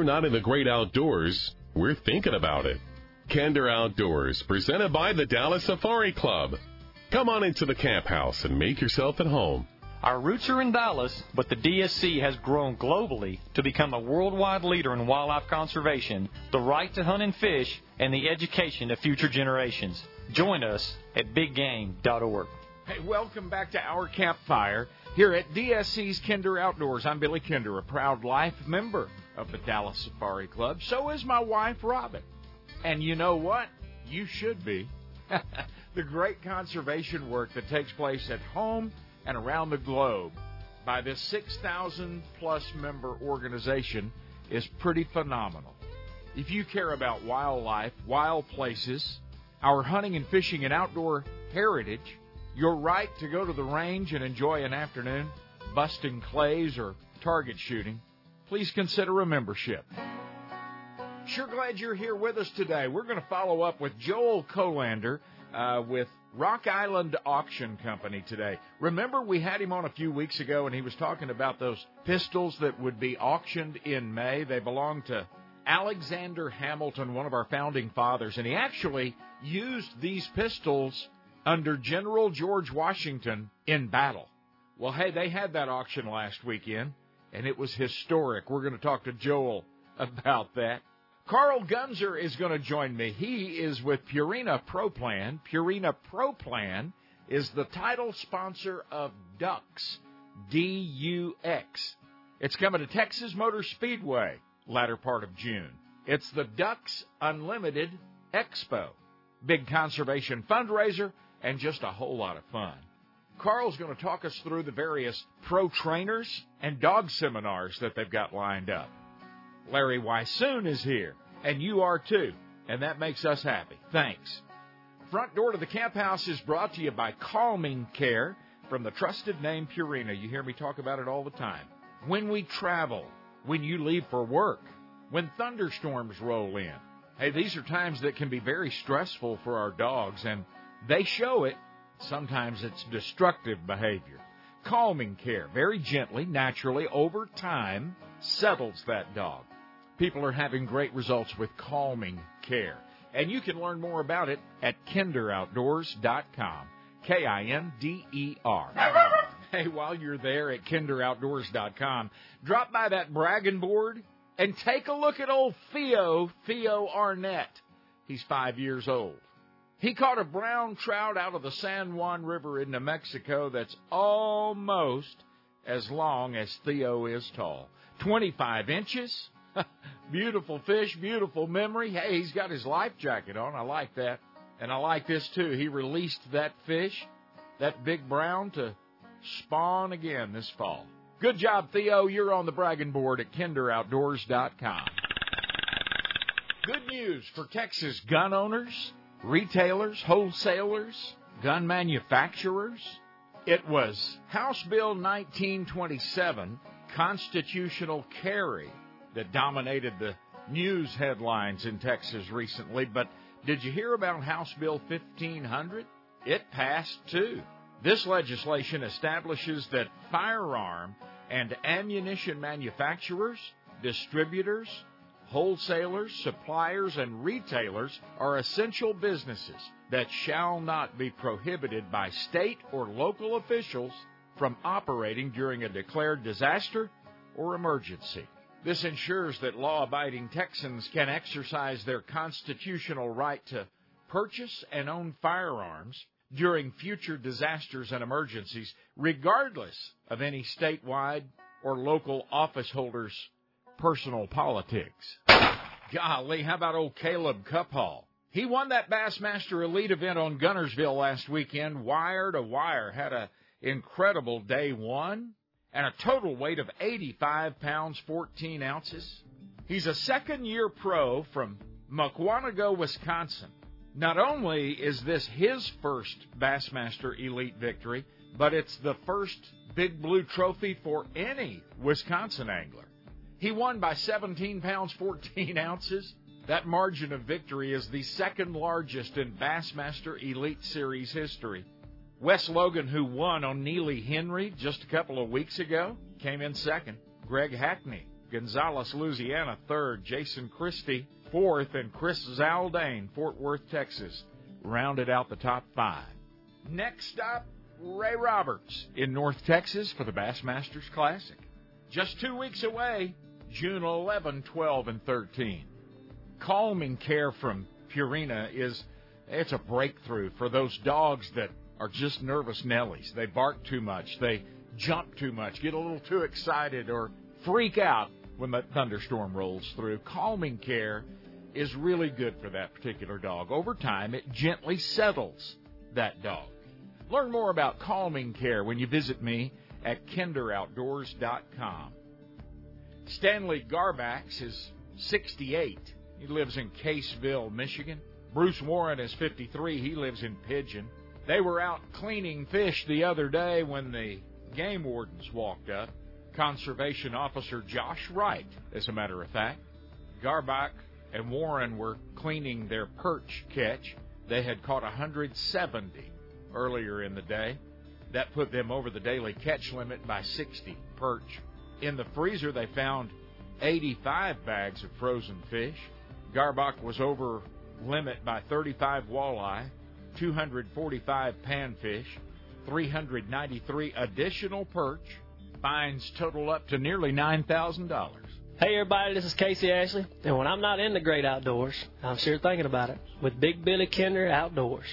you're not in the great outdoors, we're thinking about it. Kinder Outdoors, presented by the Dallas Safari Club. Come on into the camp house and make yourself at home. Our roots are in Dallas, but the DSC has grown globally to become a worldwide leader in wildlife conservation, the right to hunt and fish, and the education of future generations. Join us at biggame.org. Hey, welcome back to our campfire here at DSC's Kinder Outdoors. I'm Billy Kinder, a proud life member of the Dallas Safari Club. So is my wife, Robin. And you know what? You should be. the great conservation work that takes place at home and around the globe by this 6,000 plus member organization is pretty phenomenal. If you care about wildlife, wild places, our hunting and fishing and outdoor heritage, your right to go to the range and enjoy an afternoon busting clays or target shooting, please consider a membership. Sure glad you're here with us today. We're going to follow up with Joel Kolander uh, with Rock Island Auction Company today. Remember, we had him on a few weeks ago and he was talking about those pistols that would be auctioned in May. They belong to Alexander Hamilton, one of our founding fathers, and he actually used these pistols under General George Washington in battle. Well, hey, they had that auction last weekend, and it was historic. We're going to talk to Joel about that. Carl Gunzer is going to join me. He is with Purina Pro Plan. Purina Pro Plan is the title sponsor of Ducks, D U X. It's coming to Texas Motor Speedway latter part of June. It's the Ducks Unlimited Expo. Big conservation fundraiser and just a whole lot of fun. Carl's going to talk us through the various pro trainers and dog seminars that they've got lined up. Larry Weishuhn is here, and you are too, and that makes us happy. Thanks. Front Door to the Camp House is brought to you by Calming Care from the trusted name Purina. You hear me talk about it all the time. When we travel, when you leave for work, when thunderstorms roll in. Hey, these are times that can be very stressful for our dogs, and they show it. Sometimes it's destructive behavior. Calming care, very gently, naturally, over time, settles that dog. People are having great results with calming care. And you can learn more about it at kinderoutdoors.com. K I N D E R. Hey, while you're there at kinderoutdoors.com, drop by that bragging board and take a look at old Theo, Theo Arnett. He's five years old. He caught a brown trout out of the San Juan River in New Mexico that's almost as long as Theo is tall 25 inches. beautiful fish, beautiful memory. Hey, he's got his life jacket on. I like that. And I like this too. He released that fish, that big brown, to spawn again this fall. Good job, Theo. You're on the bragging board at kinderoutdoors.com. Good news for Texas gun owners, retailers, wholesalers, gun manufacturers. It was House Bill 1927, constitutional carry, that dominated the news headlines in Texas recently. But did you hear about House Bill 1500? It passed too. This legislation establishes that firearm and ammunition manufacturers, distributors, wholesalers, suppliers, and retailers are essential businesses that shall not be prohibited by state or local officials from operating during a declared disaster or emergency. This ensures that law abiding Texans can exercise their constitutional right to purchase and own firearms during future disasters and emergencies, regardless of any statewide or local office holders' personal politics. Golly, how about old Caleb Kuphall? He won that Bassmaster Elite event on Guntersville last weekend, wire to wire. Had an incredible day one and a total weight of 85 pounds 14 ounces. He's a second year pro from Mukwonago, Wisconsin. Not only is this his first Bassmaster Elite victory, but it's the first Big Blue Trophy for any Wisconsin angler. He won by 17 pounds 14 ounces. That margin of victory is the second largest in Bassmaster Elite Series history. Wes Logan, who won on Neely Henry just a couple of weeks ago, came in second. Greg Hackney Gonzales, Louisiana, third. Jason Christie, fourth. And Chris Zaldain, Fort Worth, Texas, rounded out the top five. Next up, Ray Roberts in North Texas for the Bassmasters Classic. Just two weeks away, June 11, 12, and 13. Calming care from Purina is it's a breakthrough for those dogs that are just nervous Nellies. They bark too much, they jump too much, get a little too excited, or freak out when the thunderstorm rolls through. Calming care is really good for that particular dog. Over time, it gently settles that dog. Learn more about calming care when you visit me at kinderoutdoors.com. Stanley Garbax is 68. He lives in Caseville, Michigan. Bruce Warren is 53. He lives in Pigeon. They were out cleaning fish the other day when the game wardens walked up. Conservation Officer Josh Wright, as a matter of fact. Garbach and Warren were cleaning their perch catch. They had caught 170 earlier in the day. That put them over the daily catch limit by 60 perch. In the freezer, they found 85 bags of frozen fish. Garbach was over limit by 35 walleye, 245 panfish, 393 additional perch. Fines total up to nearly $9,000. Hey everybody, this is Casey Ashley, and when I'm not in the great outdoors, I'm sure thinking about it with Big Billy Kinder Outdoors.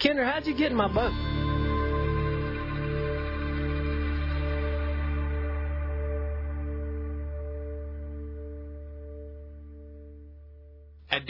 Kinder, how'd you get in my boat?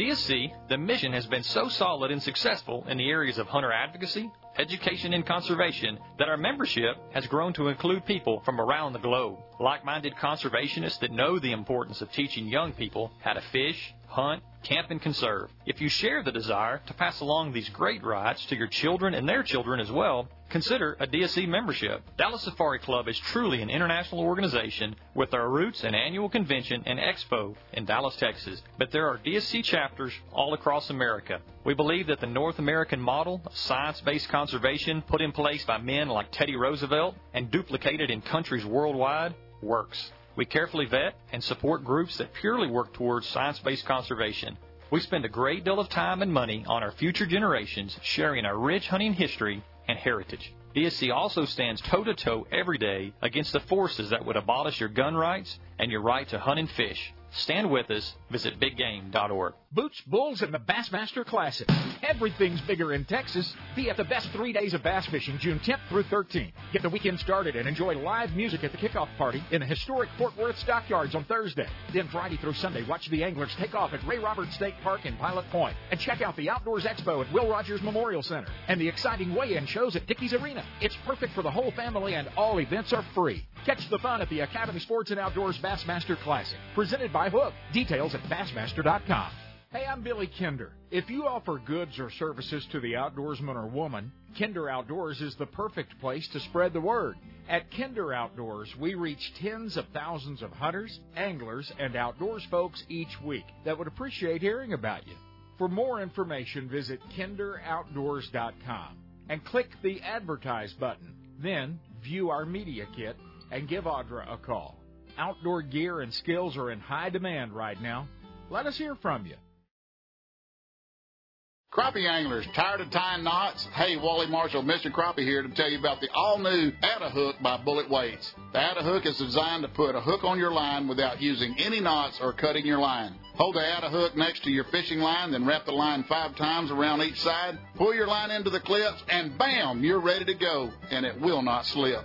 DSC, the mission has been so solid and successful in the areas of hunter advocacy, education, and conservation that our membership has grown to include people from around the globe. Like minded conservationists that know the importance of teaching young people how to fish, hunt, camp, and conserve. If you share the desire to pass along these great rights to your children and their children as well, consider a DSC membership. Dallas Safari Club is truly an international organization with our roots and annual convention and expo in Dallas, Texas. But there are DSC chapters all across America. We believe that the North American model of science based conservation put in place by men like Teddy Roosevelt and duplicated in countries worldwide works. We carefully vet and support groups that purely work towards science based conservation. We spend a great deal of time and money on our future generations sharing our rich hunting history and heritage. DSC also stands toe to toe every day against the forces that would abolish your gun rights and your right to hunt and fish. Stand with us. Visit biggame.org. Boots, Bulls, and the Bassmaster Classic. Everything's bigger in Texas. Be at the best three days of bass fishing, June 10th through 13th. Get the weekend started and enjoy live music at the kickoff party in the historic Fort Worth Stockyards on Thursday. Then Friday through Sunday, watch the anglers take off at Ray Roberts State Park in Pilot Point. And check out the Outdoors Expo at Will Rogers Memorial Center and the exciting weigh-in shows at Dickies Arena. It's perfect for the whole family and all events are free. Catch the fun at the Academy Sports and Outdoors Bassmaster Classic, presented by Hook. Details at Bassmaster.com. Hey, I'm Billy Kinder. If you offer goods or services to the outdoorsman or woman, Kinder Outdoors is the perfect place to spread the word. At Kinder Outdoors, we reach tens of thousands of hunters, anglers, and outdoors folks each week that would appreciate hearing about you. For more information, visit kinderoutdoors.com and click the Advertise button. Then, view our media kit and give Audra a call. Outdoor gear and skills are in high demand right now. Let us hear from you. Crappie anglers, tired of tying knots? Hey, Wally Marshall, Mr. Crappie here to tell you about the all-new Atta Hook by Bullet Weights. The Atta Hook is designed to put a hook on your line without using any knots or cutting your line. Hold the Atta Hook next to your fishing line, then wrap the line five times around each side. Pull your line into the clips, and bam, you're ready to go, and it will not slip.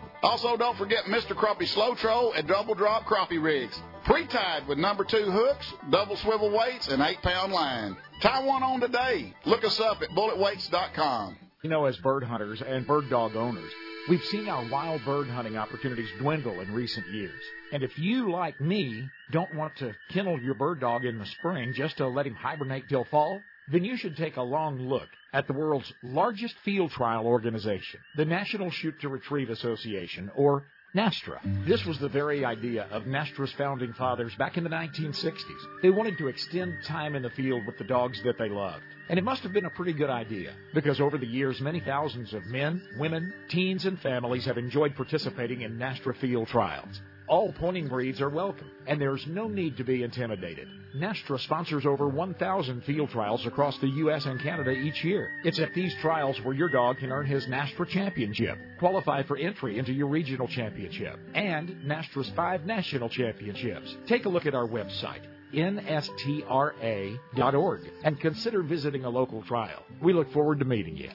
Also, don't forget Mr. Crappie Slow Troll and Double Drop Crappie Rigs. Pre-tied with number two hooks, double swivel weights, and eight pound line. Tie one on today. Look us up at bulletweights.com. You know, as bird hunters and bird dog owners, We've seen our wild bird hunting opportunities dwindle in recent years. And if you, like me, don't want to kennel your bird dog in the spring just to let him hibernate till fall, then you should take a long look at the world's largest field trial organization, the National Shoot to Retrieve Association, or NASTRA. This was the very idea of NASTRA's founding fathers back in the 1960s. They wanted to extend time in the field with the dogs that they loved. And it must have been a pretty good idea, because over the years, many thousands of men, women, teens, and families have enjoyed participating in NASTRA field trials. All pointing breeds are welcome, and there's no need to be intimidated. Nastra sponsors over 1,000 field trials across the U.S. and Canada each year. It's at these trials where your dog can earn his Nastra championship, qualify for entry into your regional championship, and Nastra's five national championships. Take a look at our website nstra.org and consider visiting a local trial. We look forward to meeting you.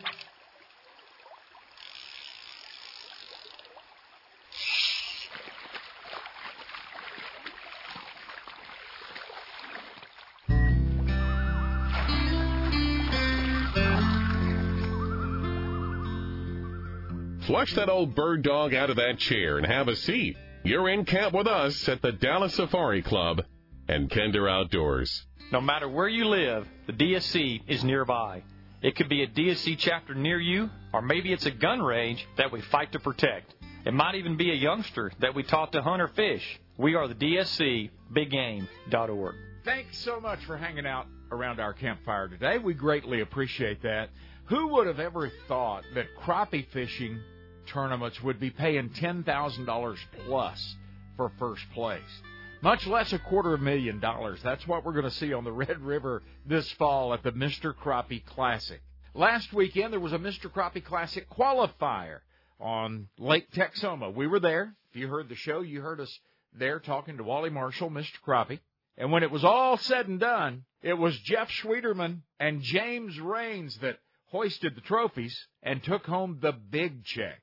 Flush that old bird dog out of that chair and have a seat. You're in camp with us at the Dallas Safari Club and Kinder Outdoors. No matter where you live, the DSC is nearby. It could be a DSC chapter near you, or maybe it's a gun range that we fight to protect. It might even be a youngster that we taught to hunt or fish. We are the DSC, biggame.org. Thanks so much for hanging out around our campfire today. We greatly appreciate that. Who would have ever thought that crappie fishing tournaments would be paying $10,000 plus for first place? Much less a quarter of a million dollars. That's what we're going to see on the Red River this fall at the Mr. Crappie Classic. Last weekend, there was a Mr. Crappie Classic qualifier on Lake Texoma. We were there. If you heard the show, you heard us there talking to Wally Marshall, Mr. Crappie. And when it was all said and done, it was Jeff Schwieterman and James Rains that hoisted the trophies and took home the big check.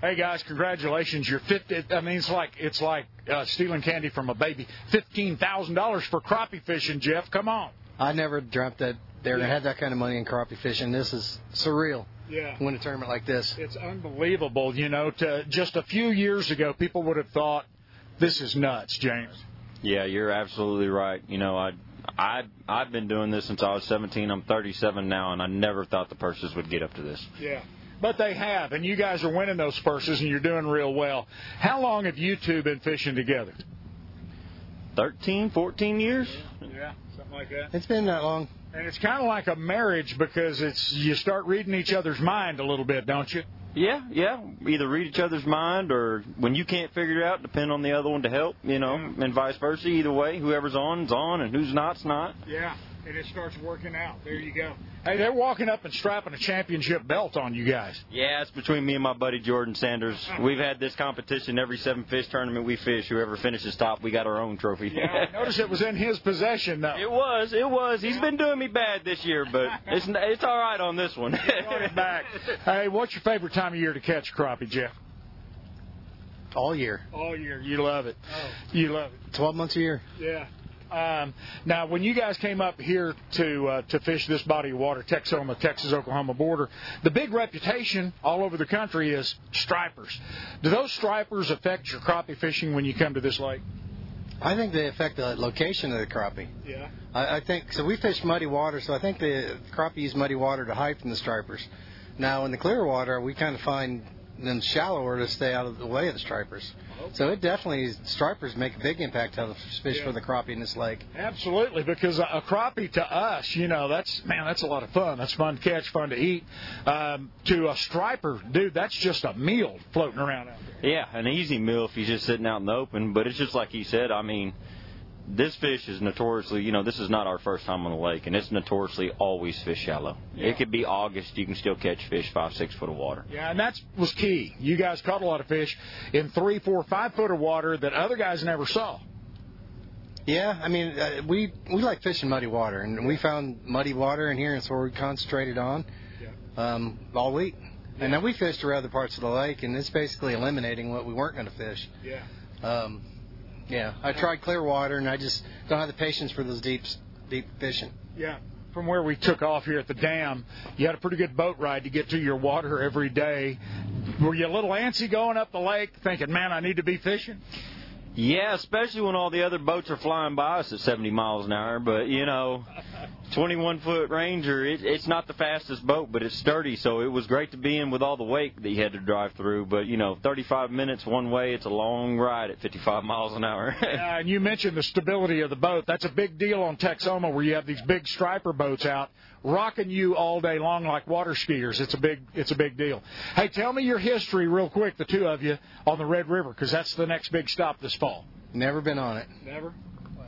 Hey guys, congratulations! You're fifty. I mean, it's like it's like uh, stealing candy from a baby. Fifteen thousand dollars for crappie fishing, Jeff. Come on. I never dreamt that they were gonna have that kind of money in crappie fishing. This is surreal. Yeah. Win a tournament like this. It's unbelievable. You know, to just a few years ago, people would have thought this is nuts, James. Yeah, you're absolutely right. You know, I I I've been doing this since I was 17. I'm 37 now, and I never thought the purses would get up to this. Yeah. But they have, and you guys are winning those purses, and you're doing real well. How long have you two been fishing together? 13, 14 years. Yeah, something like that. It's been that long. And it's kind of like a marriage because it's you start reading each other's mind a little bit, don't you? Yeah, yeah. Either read each other's mind, or when you can't figure it out, depend on the other one to help. You know, mm. and vice versa. Either way, whoever's on is on, and who's not's not. Yeah, and it starts working out. There you go. Hey, they're walking up and strapping a championship belt on you guys. Yeah, it's between me and my buddy Jordan Sanders. We've had this competition every seven fish tournament we fish. Whoever finishes top, we got our own trophy. Yeah, I noticed it was in his possession though. It was, it was. He's been doing me bad this year, but it's it's all right on this one. Back. Hey, what's your favorite time of year to catch crappie, Jeff? All year. All year. You love it. Oh. You love it. 12 months a year. Yeah. Um, now, when you guys came up here to uh, to fish this body of water, Texoma, Texas Oklahoma border, the big reputation all over the country is stripers. Do those stripers affect your crappie fishing when you come to this lake? I think they affect the location of the crappie. Yeah. I, I think so. We fish muddy water, so I think the crappie use muddy water to hide from the stripers. Now, in the clear water, we kind of find them shallower to stay out of the way of the stripers. So it definitely stripers make a big impact on the fish Yeah. for the crappie in this lake. Absolutely, because a a crappie to us, you know, that's man, that's a lot of fun. That's fun to catch, fun to eat. Um, to a striper, dude, that's just a meal floating around out there. yeah, an easy meal if he's just sitting out in the open. But it's just like he said. I mean, this fish is notoriously, you know, this is not our first time on the lake, and it's notoriously always fish shallow. It could be August, you can still catch fish five, six foot of water. Yeah, and that was key. You guys caught a lot of fish in three, four, five foot of water that other guys never saw. Yeah, I mean, uh, we we like fishing muddy water, and we found muddy water in here, and so we concentrated on um, all week. And then we fished around other parts of the lake, and it's basically eliminating what we weren't going to fish. Yeah. Um, yeah, I tried clear water, and I just don't have the patience for those deep deep fishing. Yeah. from where we took off here at the dam, you had a pretty good boat ride to get to your water every day. Were you a little antsy going up the lake, thinking, "Man, I need to be fishing"? Yeah, especially when all the other boats are flying by us at 70 miles an hour. But you know, 21 foot Ranger, it, it's not the fastest boat, but it's sturdy. So it was great to be in with all the wake that you had to drive through. But you know, 35 minutes one way, it's a long ride at 55 miles an hour. yeah, and you mentioned the stability of the boat. That's a big deal on Texoma, where you have these big striper boats out rocking you all day long like water skiers. It's a big, it's a big deal. Hey, tell me your history real quick, the two of you on the Red River, because that's the next big stop this fall. Never been on it. Never.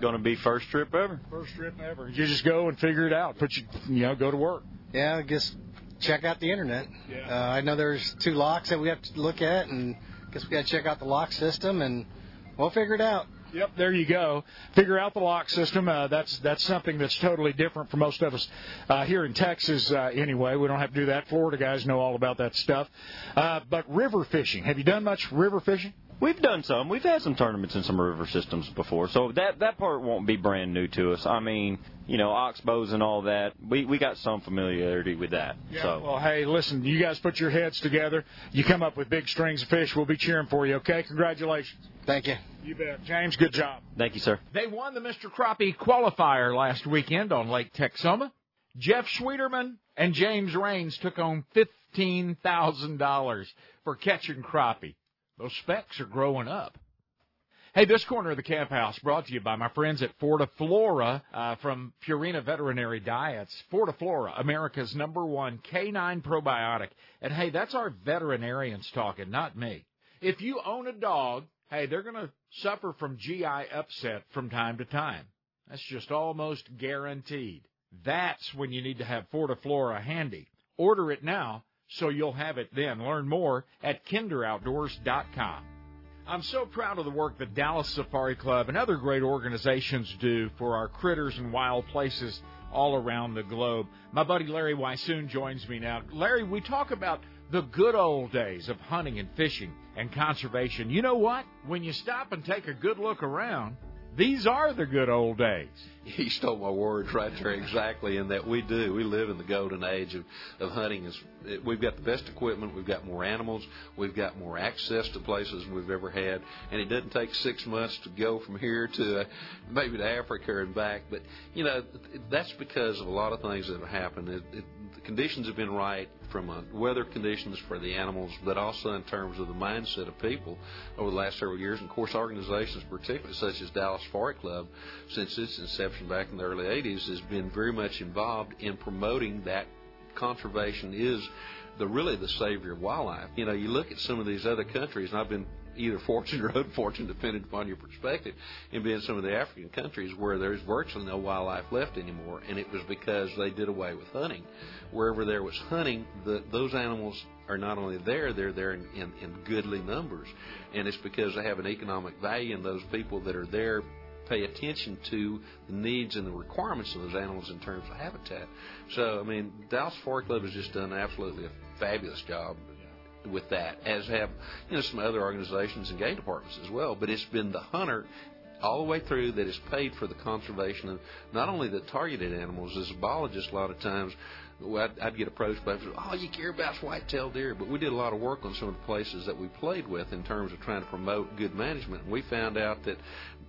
Going to be first trip ever. First trip ever. You just go and figure it out. Put you, you know, go to work. Yeah, I guess check out the internet. Yeah. Uh, I know there's two locks that we have to look at, and I guess we got to check out the lock system, and we'll figure it out. Yep, there you go. Figure out the lock system. Uh, that's that's something that's totally different for most of us uh, here in Texas. Uh, anyway, we don't have to do that. Florida guys know all about that stuff. Uh, but river fishing. Have you done much river fishing? We've done some. We've had some tournaments in some river systems before, so that that part won't be brand new to us. I mean, you know, oxbows and all that. We we got some familiarity with that. Yeah. So Well, hey, listen, you guys put your heads together. You come up with big strings of fish. We'll be cheering for you. Okay, congratulations. Thank you. You bet, James. Good job. thank you, sir. They won the Mr. Crappie qualifier last weekend on Lake Texoma. Jeff Schwieterman and James Rains took home $15,000 for catching crappie. Those specks are growing up. Hey, this corner of the camp house brought to you by my friends at Fortiflora uh, from Purina Veterinary Diets. Fortiflora, America's number one canine probiotic. And hey, that's our veterinarians talking, not me. If you own a dog, hey, they're going to suffer from GI upset from time to time. That's just almost guaranteed. That's when you need to have Fortiflora handy. Order it now so you'll have it then. Learn more at kinderoutdoors.com. I'm so proud of the work that Dallas Safari Club and other great organizations do for our critters and wild places all around the globe. My buddy Larry Weishuhn joins me now. Larry, we talk about the good old days of hunting and fishing and conservation. You know what? When you stop and take a good look around, these are the good old days. You stole my words right there exactly in that we do. We live in the golden age of, of hunting. Is We've got the best equipment. We've got more animals. We've got more access to places than we've ever had. And it doesn't take six months to go from here to uh, maybe to Africa and back. But, you know, that's because of a lot of things that have happened. It, it, the conditions have been right from uh, weather conditions for the animals, but also in terms of the mindset of people over the last several years. And of course, organizations, particularly such as Dallas Safari Club, since its inception back in the early 80s, has been very much involved in promoting that conservation is the really the savior of wildlife. You know, you look at some of these other countries, and I've been either fortunate or unfortunate, depending upon your perspective, in being some of the African countries where there's virtually no wildlife left anymore, and it was because they did away with hunting. Wherever there was hunting, the, those animals are not only there, they're there in, in, in goodly numbers, and it's because they have an economic value, and those people that are there pay attention to the needs and the requirements of those animals in terms of habitat. So, I mean, Dallas Safari Club has just done absolutely a fabulous job with that, as have you know some other organizations and game departments as well. But it's been the hunter all the way through that has paid for the conservation of not only the targeted animals. As a biologist, a lot of times I'd, I'd get approached by oh, you care about white-tailed deer, but we did a lot of work on some of the places that we played with in terms of trying to promote good management. And we found out that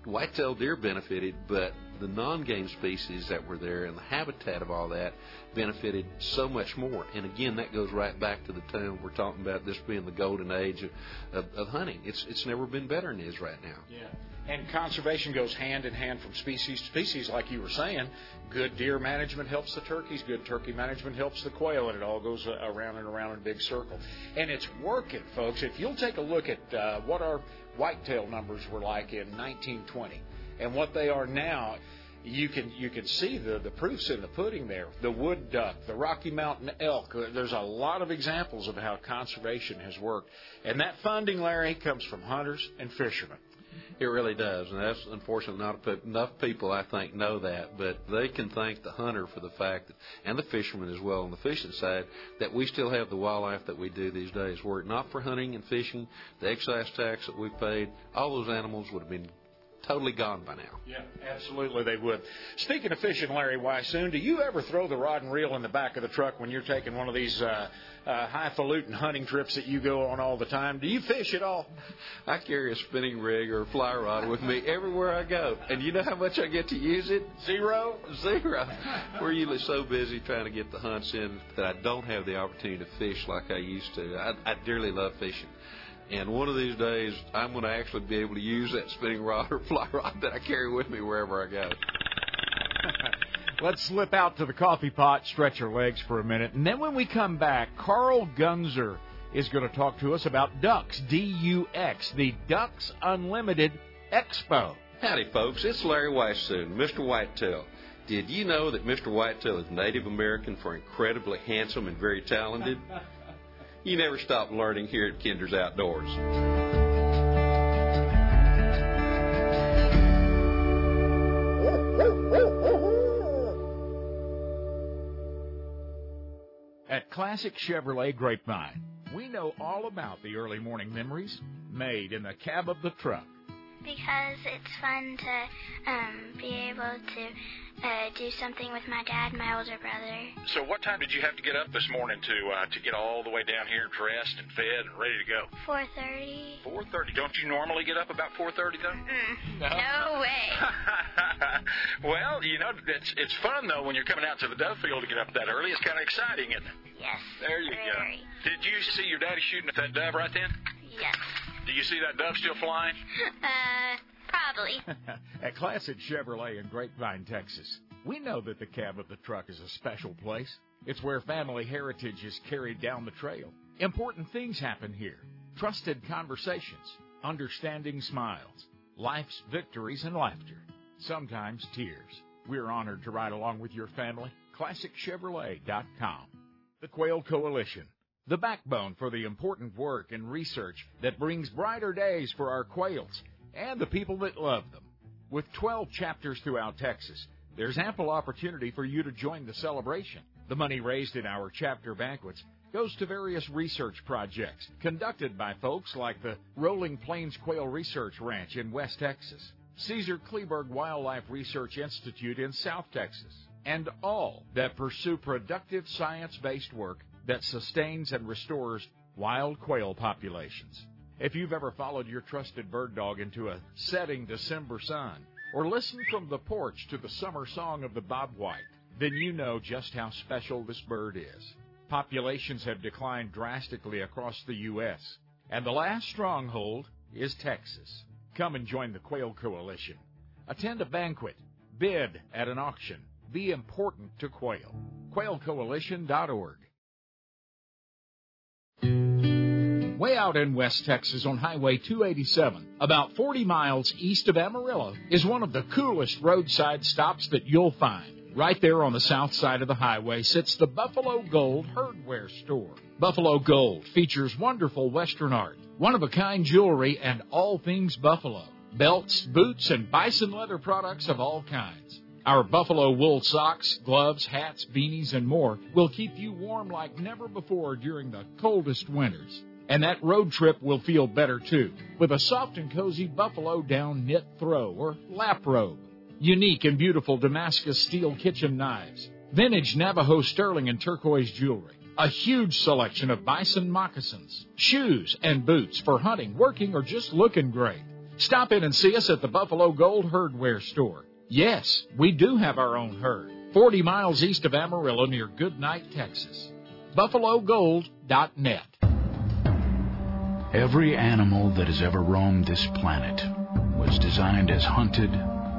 white-tailed deer benefited, but the non-game species that were there and the habitat of all that benefited so much more. And again, that goes right back to the time we're talking about this being the golden age of, of, of hunting. It's it's never been better than it is right now. Yeah. And conservation goes hand in hand from species to species, like you were saying. Good deer management helps the turkeys. Good turkey management helps the quail, and it all goes around and around in a big circle. And it's working, folks. If you'll take a look at uh, what our whitetail numbers were like in 1920 and what they are now, you can you can see the the proofs in the pudding there. The wood duck, the Rocky Mountain elk. Uh, there's a lot of examples of how conservation has worked, and that funding, Larry, comes from hunters and fishermen. It really does, and that's unfortunately not enough people I think know that. But they can thank the hunter for the fact that, and the fisherman as well on the fishing side, that we still have the wildlife that we do these days. Were it not for hunting and fishing, the excise tax that we paid, all those animals would have been totally gone by now. Yeah, absolutely they would. Speaking of fishing, Larry Weishuhn, do you ever throw the rod and reel in the back of the truck when you're taking one of these uh, uh, highfalutin hunting trips that you go on all the time? Do you fish at all? I carry a spinning rig or a fly rod with me everywhere I go, and you know how much I get to use it? Zero. Zero. We're usually so busy trying to get the hunts in that I don't have the opportunity to fish like I used to. I, I dearly love fishing. And one of these days, I'm going to actually be able to use that spinning rod or fly rod that I carry with me wherever I go. Let's slip out to the coffee pot, stretch our legs for a minute, and then when we come back, Carl Gunzer is going to talk to us about Ducks, D-U-X, the Ducks Unlimited Expo. Howdy, folks. It's Larry Weishuhn, Mr. Whitetail. Did you know that Mr. Whitetail is Native American for incredibly handsome and very talented? You never stop learning here at Kinder's Outdoors. At Classic Chevrolet Grapevine, we know all about the early morning memories made in the cab of the truck. Because it's fun to um, be able to uh, do something with my dad, my older brother. So, what time did you have to get up this morning to uh, to get all the way down here dressed and fed and ready to go? Four thirty. Four thirty. Don't you normally get up about four thirty though? Mm, no. no way. well, you know it's it's fun though when you're coming out to the dove field to get up that early. It's kind of exciting, isn't it? Yes. There you very. go. Did you see your daddy shooting at that dove right then? Yes. Do you see that dove still flying? Uh. Probably. At Classic Chevrolet in Grapevine, Texas, we know that the cab of the truck is a special place. It's where family heritage is carried down the trail. Important things happen here. Trusted conversations, understanding smiles, life's victories and laughter, sometimes tears. We're honored to ride along with your family. ClassicChevrolet.com. The Quail Coalition, the backbone for the important work and research that brings brighter days for our quails and the people that love them. With 12 chapters throughout Texas, there's ample opportunity for you to join the celebration. The money raised in our chapter banquets goes to various research projects conducted by folks like the Rolling Plains Quail Research Ranch in West Texas, Caesar Kleberg Wildlife Research Institute in South Texas, and all that pursue productive science based work that sustains and restores wild quail populations. If you've ever followed your trusted bird dog into a setting December sun, or listened from the porch to the summer song of the bobwhite, then you know just how special this bird is. Populations have declined drastically across the U.S., and the last stronghold is Texas. Come and join the Quail Coalition. Attend a banquet, bid at an auction, be important to quail. QuailCoalition.org. Way out in West Texas on Highway 287, about 40 miles east of Amarillo, is one of the coolest roadside stops that you'll find. Right there on the south side of the highway sits the Buffalo Gold Herdware Store. Buffalo Gold features wonderful Western art, one of a kind jewelry, and all things Buffalo belts, boots, and bison leather products of all kinds. Our buffalo wool socks, gloves, hats, beanies, and more will keep you warm like never before during the coldest winters. And that road trip will feel better too, with a soft and cozy buffalo down knit throw or lap robe. Unique and beautiful Damascus steel kitchen knives, vintage Navajo sterling and turquoise jewelry, a huge selection of bison moccasins, shoes, and boots for hunting, working, or just looking great. Stop in and see us at the Buffalo Gold Herdware Store. Yes, we do have our own herd, 40 miles east of Amarillo near Goodnight, Texas. BuffaloGold.net. Every animal that has ever roamed this planet was designed as hunted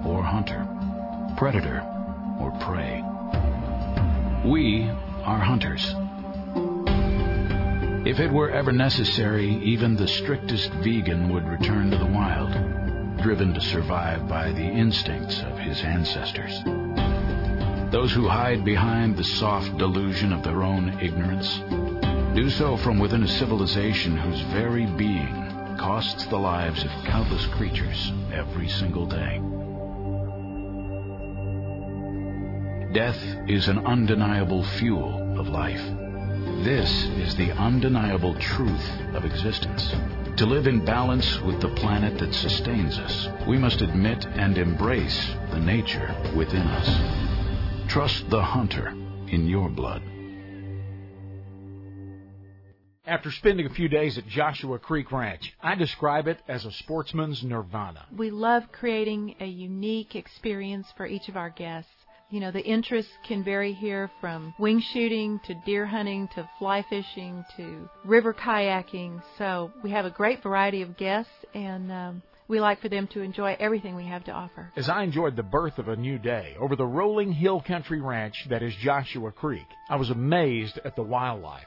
or hunter, predator or prey. We are hunters. If it were ever necessary, even the strictest vegan would return to the wild, driven to survive by the instincts of his ancestors. Those who hide behind the soft delusion of their own ignorance do so from within a civilization whose very being costs the lives of countless creatures every single day. Death is an undeniable fuel of life. This is the undeniable truth of existence. To live in balance with the planet that sustains us, we must admit and embrace the nature within us. Trust the hunter in your blood. After spending a few days at Joshua Creek Ranch, I describe it as a sportsman's nirvana. We love creating a unique experience for each of our guests. You know, the interests can vary here from wing shooting to deer hunting to fly fishing to river kayaking. So we have a great variety of guests and um, we like for them to enjoy everything we have to offer. As I enjoyed the birth of a new day over the rolling hill country ranch that is Joshua Creek, I was amazed at the wildlife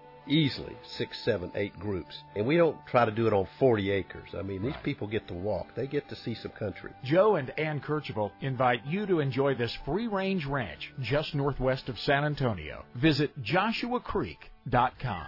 easily six, seven, eight groups. And we don't try to do it on 40 acres. I mean, these people get to walk. They get to see some country. Joe and Ann Kercheval invite you to enjoy this free-range ranch just northwest of San Antonio. Visit joshuacreek.com.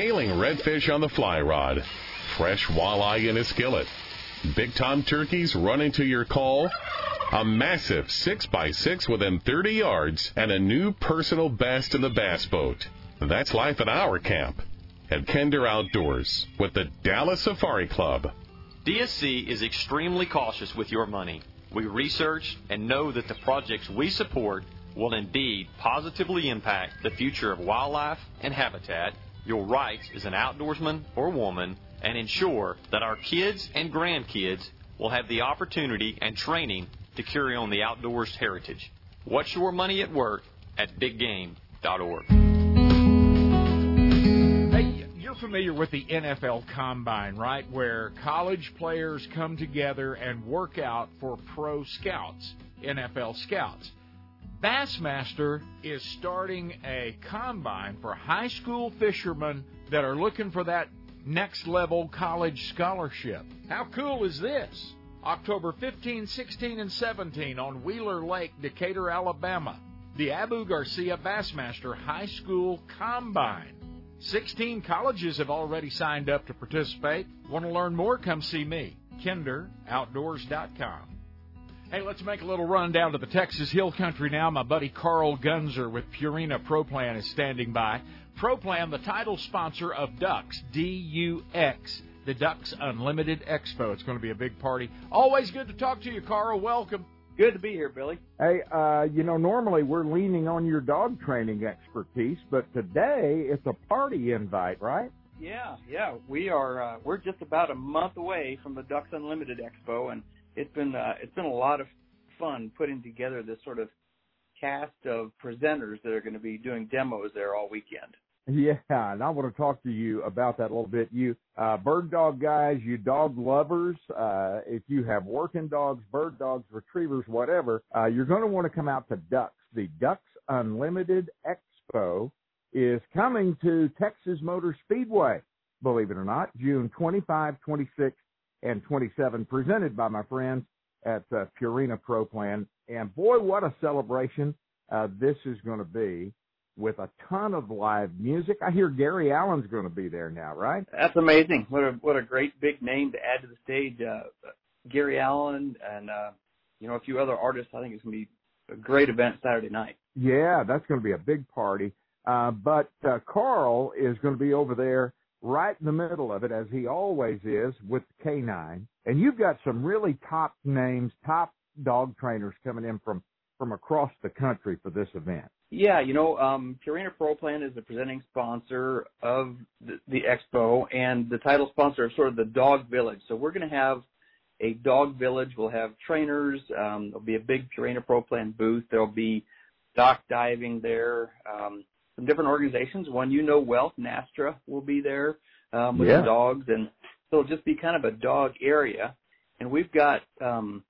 Tailing redfish on the fly rod, fresh walleye in a skillet, big time turkeys running to your call, a massive 6x6 within 30 yards, and a new personal best in the bass boat. That's life at our camp at Kinder Outdoors with the Dallas Safari Club. DSC is extremely cautious with your money. We research and know that the projects we support will indeed positively impact the future of wildlife and habitat your rights as an outdoorsman or woman and ensure that our kids and grandkids will have the opportunity and training to carry on the outdoors heritage. What's your money at work at biggame.org. Hey, you're familiar with the NFL Combine, right? Where college players come together and work out for pro scouts, NFL scouts. Bassmaster is starting a combine for high school fishermen that are looking for that next level college scholarship. How cool is this? October 15, 16, and 17 on Wheeler Lake, Decatur, Alabama. The Abu Garcia Bassmaster High School Combine. 16 colleges have already signed up to participate. Want to learn more? Come see me. KinderOutdoors.com. Hey, let's make a little run down to the Texas Hill Country now. My buddy Carl Gunzer with Purina ProPlan is standing by. ProPlan, the title sponsor of Ducks, D-U-X, the Ducks Unlimited Expo. It's going to be a big party. Always good to talk to you, Carl. Welcome. Good to be here, Billy. Hey, uh, you know, normally we're leaning on your dog training expertise, but today it's a party invite, right? Yeah, yeah. We are. Uh, we're just about a month away from the Ducks Unlimited Expo, and it's been uh, it's been a lot of fun putting together this sort of cast of presenters that are going to be doing demos there all weekend. Yeah, and I want to talk to you about that a little bit. You uh, bird dog guys, you dog lovers, uh, if you have working dogs, bird dogs, retrievers, whatever, uh, you're going to want to come out to Ducks. The Ducks Unlimited Expo is coming to Texas Motor Speedway, believe it or not, June 25, 26, and 27, presented by my friends at uh, Purina Pro Plan. And boy, what a celebration uh, this is going to be with a ton of live music. I hear Gary Allan's going to be there now, right? That's amazing. What a what a great big name to add to the stage. Uh, Gary Allen and uh, you know a few other artists. I think it's going to be a great event Saturday night. Yeah, that's going to be a big party. Uh, but uh, Carl is going to be over there right in the middle of it, as he always is, with K9. And you've got some really top names, top dog trainers coming in from from across the country for this event. Yeah, you know, um, Purina Pro Plan is the presenting sponsor of the, the expo and the title sponsor of sort of the Dog Village. So we're going to have a dog village. We'll have trainers. Um, there'll be a big Purina Pro Plan booth. There'll be dock diving there. Um, some different organizations. One you know well, Nastra will be there um, with Yeah. the dogs, and so it'll just be kind of a dog area. And we've got um,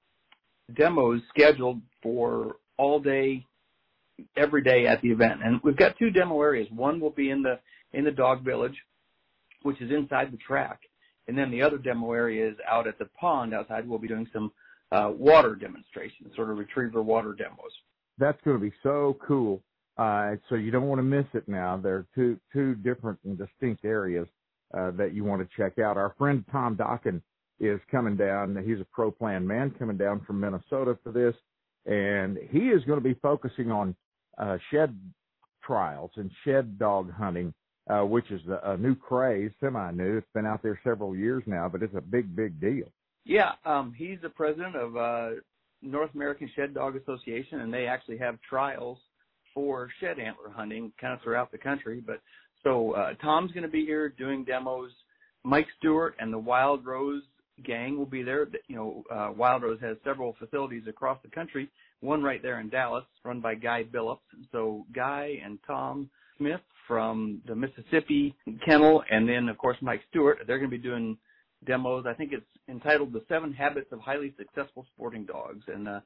demos scheduled for all day, every day at the event. And we've got two demo areas. One will be in the in the dog village, which is inside the track, and then the other demo area is out at the pond outside. We'll be doing some uh, water demonstrations, sort of retriever water demos. That's going to be so cool. Uh, so you don't want to miss it now. There are two two different and distinct areas uh, that you want to check out. Our friend Tom Dokken is coming down. He's a pro plan man coming down from Minnesota for this, and he is going to be focusing on uh, shed trials and shed dog hunting, uh, which is a, a new craze, semi new. It's been out there several years now, but it's a big, big deal. Yeah, um, he's the president of uh, North American Shed Dog Association, and they actually have trials for shed antler hunting kind of throughout the country. But so uh, Tom's going to be here doing demos. Mike Stewart and the Wild Rose gang will be there. You know, uh, Wild Rose has several facilities across the country. One right there in Dallas, run by Guy Billups. So Guy and Tom Smith from the Mississippi Kennel, and then of course Mike Stewart. They're going to be doing demos. I think it's entitled "The Seven Habits of Highly Successful Sporting Dogs," and uh,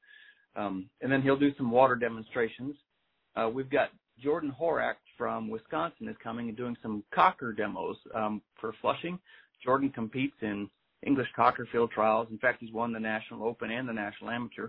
um, and then he'll do some water demonstrations. Uh, we've got Jordan Horak from Wisconsin is coming and doing some cocker demos um, for Flushing. Jordan competes in English cocker field trials. In fact, he's won the National Open and the National Amateur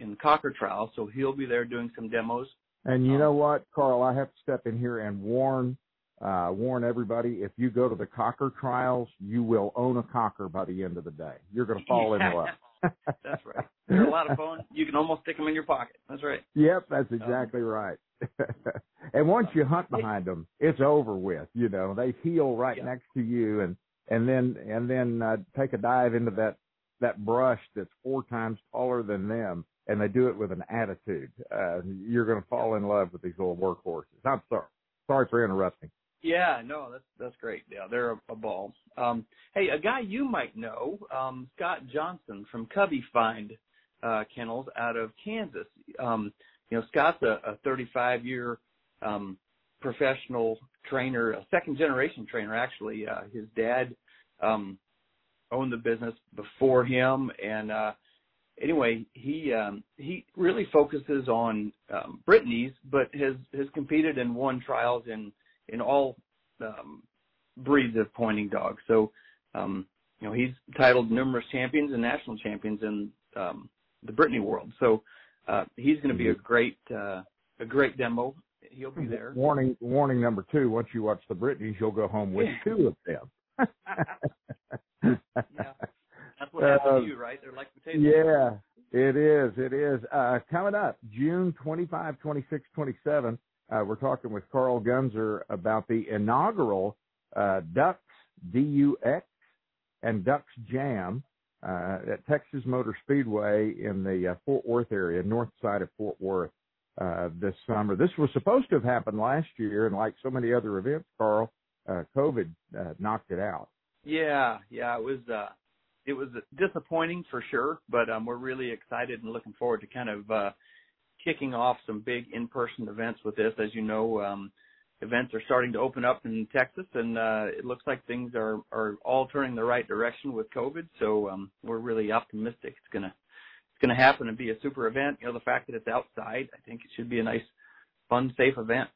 in the cocker trials, so he'll be there doing some demos. And you know what, Carl, I have to step in here and warn uh, warn everybody: if you go to the cocker trials, you will own a cocker by the end of the day. You're going to fall in love. That's right. They're a lot of fun. You can almost stick them in your pocket. That's right. Yep, that's exactly um, right. and once you hunt behind them, it's over with. You know, they heel right yeah. next to you, and and then and then uh, take a dive into that that brush that's four times taller than them, and they do it with an attitude. Uh, you're going to fall in love with these little workhorses. I'm sorry. Sorry for interrupting. Yeah, no, that's that's great. Yeah, they're a, a ball. Um, hey, a guy you might know, um, Scott Johnson from Cubby Find uh, Kennels out of Kansas. Um, you know, Scott's a, a 35 year um, professional trainer, a second generation trainer actually. Uh, his dad um, owned the business before him, and uh, anyway, he um, he really focuses on um, Brittany's, but has has competed and won trials in in all um, breeds of pointing dogs. So, um, you know, he's titled numerous champions and national champions in um, the Brittany world. So, uh, he's going to be a mm-hmm. great uh, a great demo. He'll be there. Warning warning number two: Once you watch the Brittany's, you'll go home with two of them. yeah, that's what happens uh, to you, right? They're like potatoes. Yeah. It is. It is. Uh, coming up, June 25, 26, 27, uh, we're talking with Carl Gunzer about the inaugural uh, Ducks DUX and Ducks Jam uh, at Texas Motor Speedway in the uh, Fort Worth area, north side of Fort Worth, uh, this summer. This was supposed to have happened last year, and like so many other events, Carl, uh, COVID knocked it out. Yeah, yeah, it was it was disappointing for sure, but um, we're really excited and looking forward to kind of kicking off some big in-person events with this. As you know, um, events are starting to open up in Texas, and uh, it looks like things are are all turning the right direction with COVID. So um, we're really optimistic it's gonna it's gonna happen and be a super event. You know, the fact that it's outside, I think it should be a nice, fun, safe event.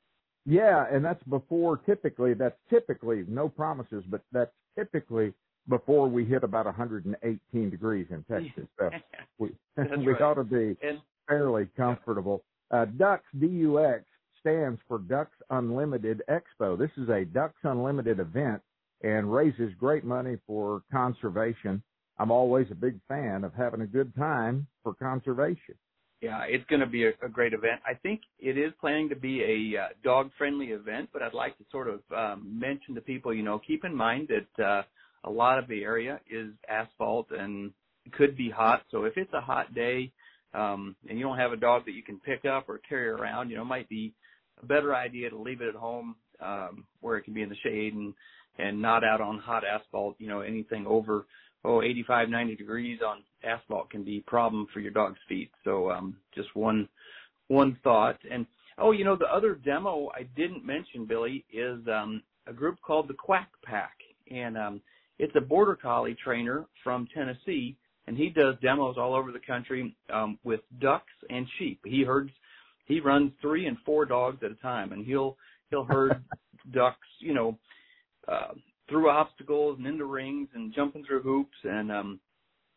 Yeah, and that's before typically. That's typically no promises, but that's typically before we hit about 118 degrees in Texas. So we we right. ought to be and, fairly comfortable. Uh, Ducks DUX stands for Ducks Unlimited Expo. This is a Ducks Unlimited event and raises great money for conservation. I'm always a big fan of having a good time for conservation. Yeah, it's going to be a, a great event. I think it is planning to be a uh, dog-friendly event, but I'd like to sort of um, mention to people, you know, keep in mind that uh, a lot of the area is asphalt and could be hot. So if it's a hot day, um, and you don't have a dog that you can pick up or carry around, you know, it might be a better idea to leave it at home um, where it can be in the shade and and not out on hot asphalt. You know, anything over oh 85, 90 degrees on asphalt can be a problem for your dog's feet. So um, just one one thought. And oh, you know, the other demo I didn't mention, Billy, is um, a group called the Quack Pack, and um, it's a border collie trainer from Tennessee and he does demos all over the country um, with ducks and sheep. He herds, he runs three and four dogs at a time, and he'll he'll herd ducks, you know, uh, through obstacles and into rings and jumping through hoops and um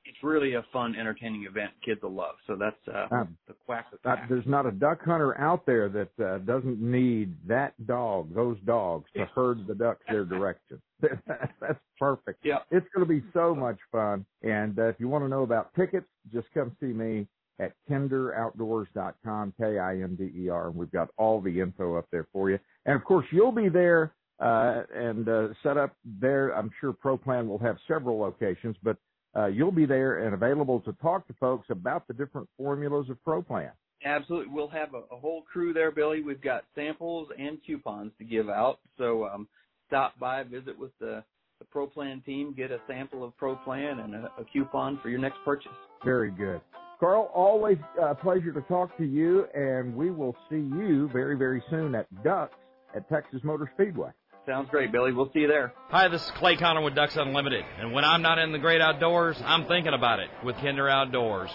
it's really a fun, entertaining event kids will love. So that's uh, Um, the quack Uh, attack. there's not a duck hunter out there that uh, doesn't need that dog, those dogs, to herd the ducks their direction. That's perfect. Yeah. It's going to be so much fun. And uh, if you want to know about tickets, just come see me at kinderoutdoors.com, K-I-N-D-E-R, and we've got all the info up there for you. And of course, you'll be there uh, and uh, set up there. I'm sure ProPlan will have several locations, but uh, you'll be there and available to talk to folks about the different formulas of ProPlan. Absolutely. We'll have a, a whole crew there, Billy. We've got samples and coupons to give out. So um, stop by, visit with the, the ProPlan team, get a sample of ProPlan and a, a coupon for your next purchase. Very good. Carl, always a pleasure to talk to you, and we will see you very, very soon at Ducks at Texas Motor Speedway. Sounds great, Billy. We'll see you there. Hi, this is Clay Connor with Ducks Unlimited, and when I'm not in the great outdoors, I'm thinking about it with Kinder Outdoors.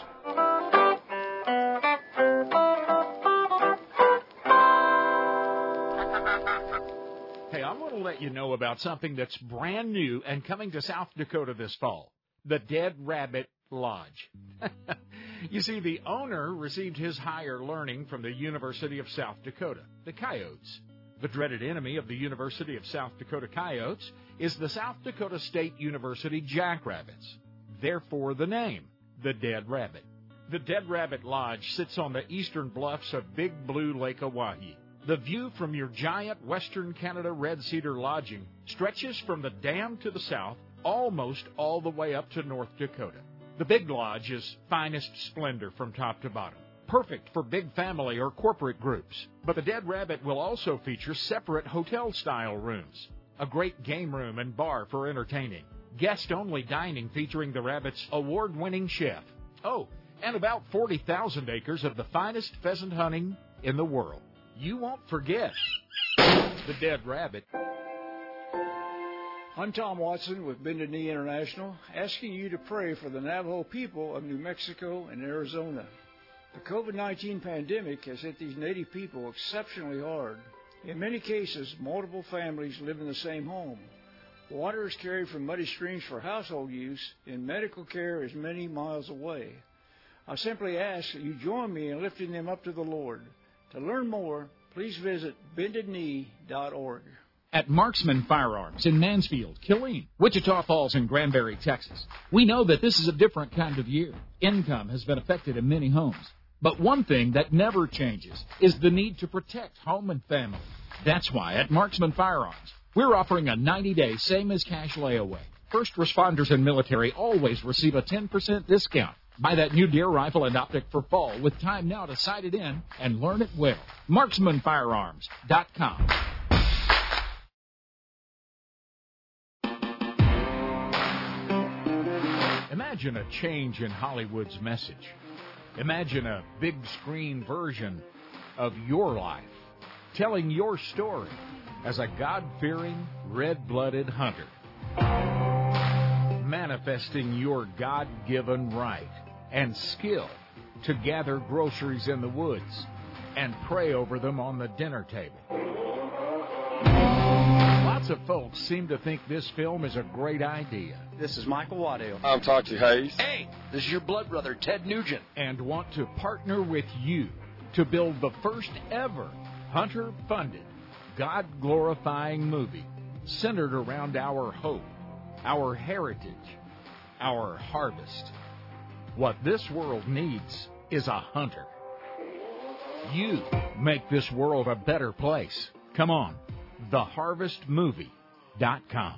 Let you know about something that's brand new and coming to South Dakota this fall the Dead Rabbit Lodge. you see, the owner received his higher learning from the University of South Dakota, the Coyotes. The dreaded enemy of the University of South Dakota Coyotes is the South Dakota State University Jackrabbits. Therefore, the name, the Dead Rabbit. The Dead Rabbit Lodge sits on the eastern bluffs of Big Blue Lake Oahe. The view from your giant Western Canada Red Cedar lodging stretches from the dam to the south almost all the way up to North Dakota. The Big Lodge is finest splendor from top to bottom, perfect for big family or corporate groups. But the Dead Rabbit will also feature separate hotel style rooms, a great game room and bar for entertaining, guest only dining featuring the Rabbit's award winning chef. Oh, and about 40,000 acres of the finest pheasant hunting in the world. You won't forget the Dead Rabbit. I'm Tom Watson with Bended Knee International, asking you to pray for the Navajo people of New Mexico and Arizona. The COVID 19 pandemic has hit these native people exceptionally hard. In many cases, multiple families live in the same home. Water is carried from muddy streams for household use, and medical care is many miles away. I simply ask that you join me in lifting them up to the Lord. To learn more, please visit bendedknee.org. At Marksman Firearms in Mansfield, Killeen, Wichita Falls, and Granbury, Texas, we know that this is a different kind of year. Income has been affected in many homes. But one thing that never changes is the need to protect home and family. That's why at Marksman Firearms, we're offering a 90 day same as cash layaway. First responders and military always receive a 10% discount. Buy that new deer rifle and optic for fall with time now to sight it in and learn it well. MarksmanFirearms.com. Imagine a change in Hollywood's message. Imagine a big screen version of your life, telling your story as a God fearing, red blooded hunter. Manifesting your God given right and skill to gather groceries in the woods and pray over them on the dinner table. Lots of folks seem to think this film is a great idea. This is Michael Waddell. I'm Toxey Haas. Hey, this is your blood brother, Ted Nugent. And want to partner with you to build the first ever hunter funded, God glorifying movie centered around our hope, our heritage, our harvest. What this world needs is a hunter. You make this world a better place. Come on, theharvestmovie.com.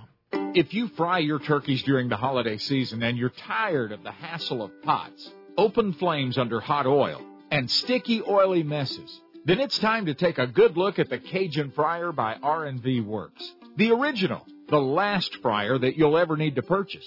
If you fry your turkeys during the holiday season and you're tired of the hassle of pots, open flames under hot oil, and sticky oily messes, then it's time to take a good look at the Cajun Fryer by R&V Works. The original, the last fryer that you'll ever need to purchase.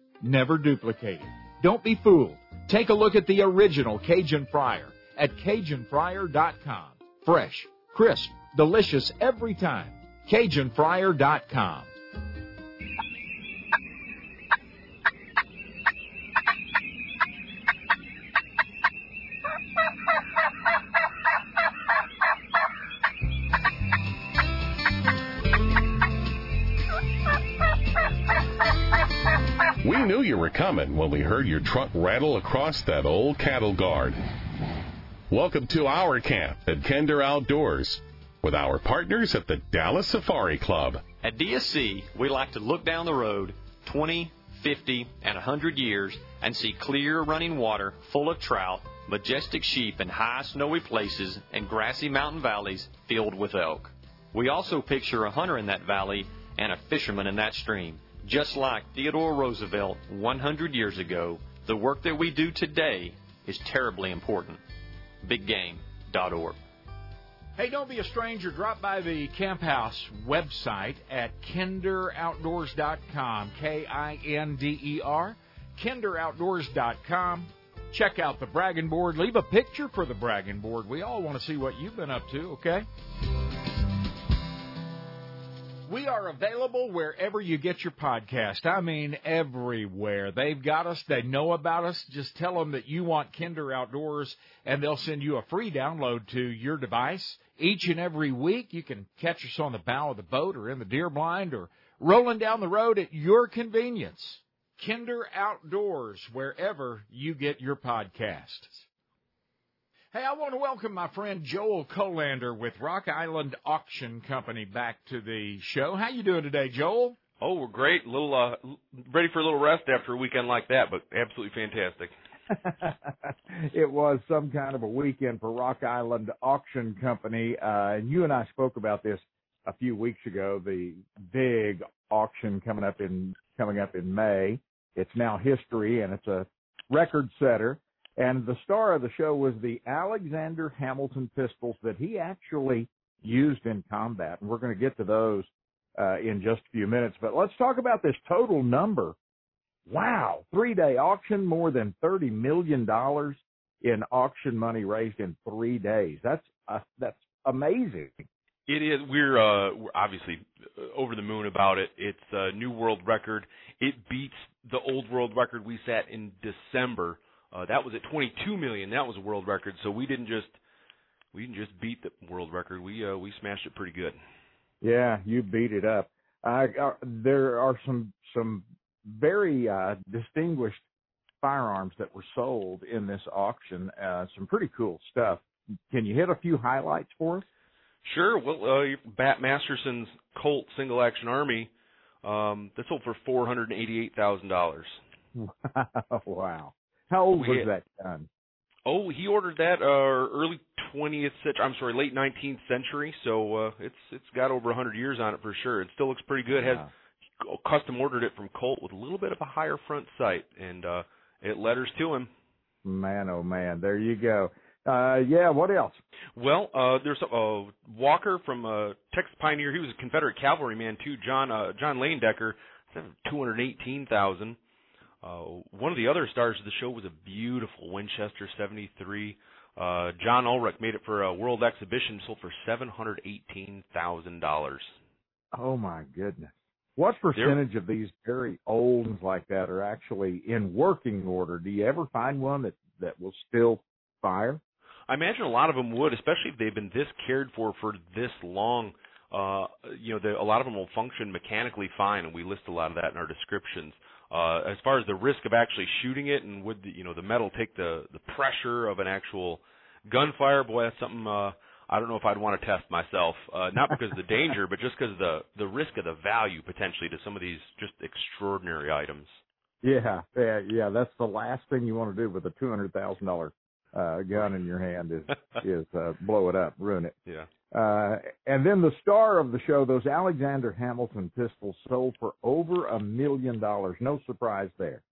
never duplicated. Don't be fooled. Take a look at the original Cajun Fryer at CajunFryer.com. Fresh, crisp, delicious every time. CajunFryer.com. We knew you were coming when we heard your truck rattle across that old cattle guard. Welcome to our camp at Kinder Outdoors with our partners at the Dallas Safari Club. At DSC, we like to look down the road 20, 50, and 100 years and see clear running water full of trout, majestic sheep in high snowy places, and grassy mountain valleys filled with elk. We also picture a hunter in that valley and a fisherman in that stream. Just like Theodore Roosevelt 100 years ago, the work that we do today is terribly important. BigGame.org. Hey, don't be a stranger. Drop by the Camp House website at kinderoutdoors.com. K I N D E R. Kinderoutdoors.com. Check out the bragging board. Leave a picture for the bragging board. We all want to see what you've been up to, okay? We are available wherever you get your podcast. I mean, everywhere. They've got us. They know about us. Just tell them that you want Kinder Outdoors, and they'll send you a free download to your device. Each and every week, you can catch us on the bow of the boat or in the deer blind or rolling down the road at your convenience. Kinder Outdoors, wherever you get your podcasts. Hey, I want to welcome my friend Joel Kolander with Rock Island Auction Company back to the show. How you doing today, Joel? Oh, we're great. A little uh, ready for a little rest after a weekend like that, but absolutely fantastic. it was some kind of a weekend for Rock Island Auction Company, uh, and you and I spoke about this a few weeks ago. The big auction coming up in coming up in May. It's now history, and it's a record setter. And the star of the show was the Alexander Hamilton pistols that he actually used in combat, and we're going to get to those uh, in just a few minutes. But let's talk about this total number. Wow, three-day auction, more than thirty million dollars in auction money raised in three days. That's uh, that's amazing. It is. We're, uh, we're obviously over the moon about it. It's a new world record. It beats the old world record we set in December. Uh, that was at 22 million. That was a world record. So we didn't just we didn't just beat the world record. We uh, we smashed it pretty good. Yeah, you beat it up. Uh, there are some some very uh, distinguished firearms that were sold in this auction. Uh, some pretty cool stuff. Can you hit a few highlights for us? Sure. Well, uh, Bat Masterson's Colt Single Action Army um, that sold for four hundred and eighty-eight thousand dollars. wow. How old was that gun? Oh, he ordered that uh, early 20th century. I'm sorry, late 19th century. So uh, it's it's got over 100 years on it for sure. It still looks pretty good. Has custom ordered it from Colt with a little bit of a higher front sight, and uh, it letters to him. Man, oh man, there you go. Uh, yeah, what else? Well, uh, there's a uh, Walker from uh, Texas Pioneer. He was a Confederate cavalryman too. John uh, John hundred eighteen thousand. Uh, one of the other stars of the show was a beautiful Winchester 73. Uh, John Ulrich made it for a world exhibition, sold for seven hundred eighteen thousand dollars. Oh my goodness. What percentage of these very old ones like that are actually in working order? Do you ever find one that that will still fire? I imagine a lot of them would, especially if they've been this cared for for this long. Uh, you know, the, a lot of them will function mechanically fine, and we list a lot of that in our descriptions. Uh, as far as the risk of actually shooting it, and would the, you know the metal take the the pressure of an actual gunfire? Boy, that's something uh, I don't know if I'd want to test myself. Uh, not because of the danger, but just because of the the risk of the value potentially to some of these just extraordinary items. Yeah, yeah, yeah. That's the last thing you want to do with a two hundred thousand dollar uh, gun in your hand is is uh, blow it up, ruin it. Yeah. Uh, and then the star of the show, those Alexander Hamilton pistols sold for over a million dollars. No surprise there.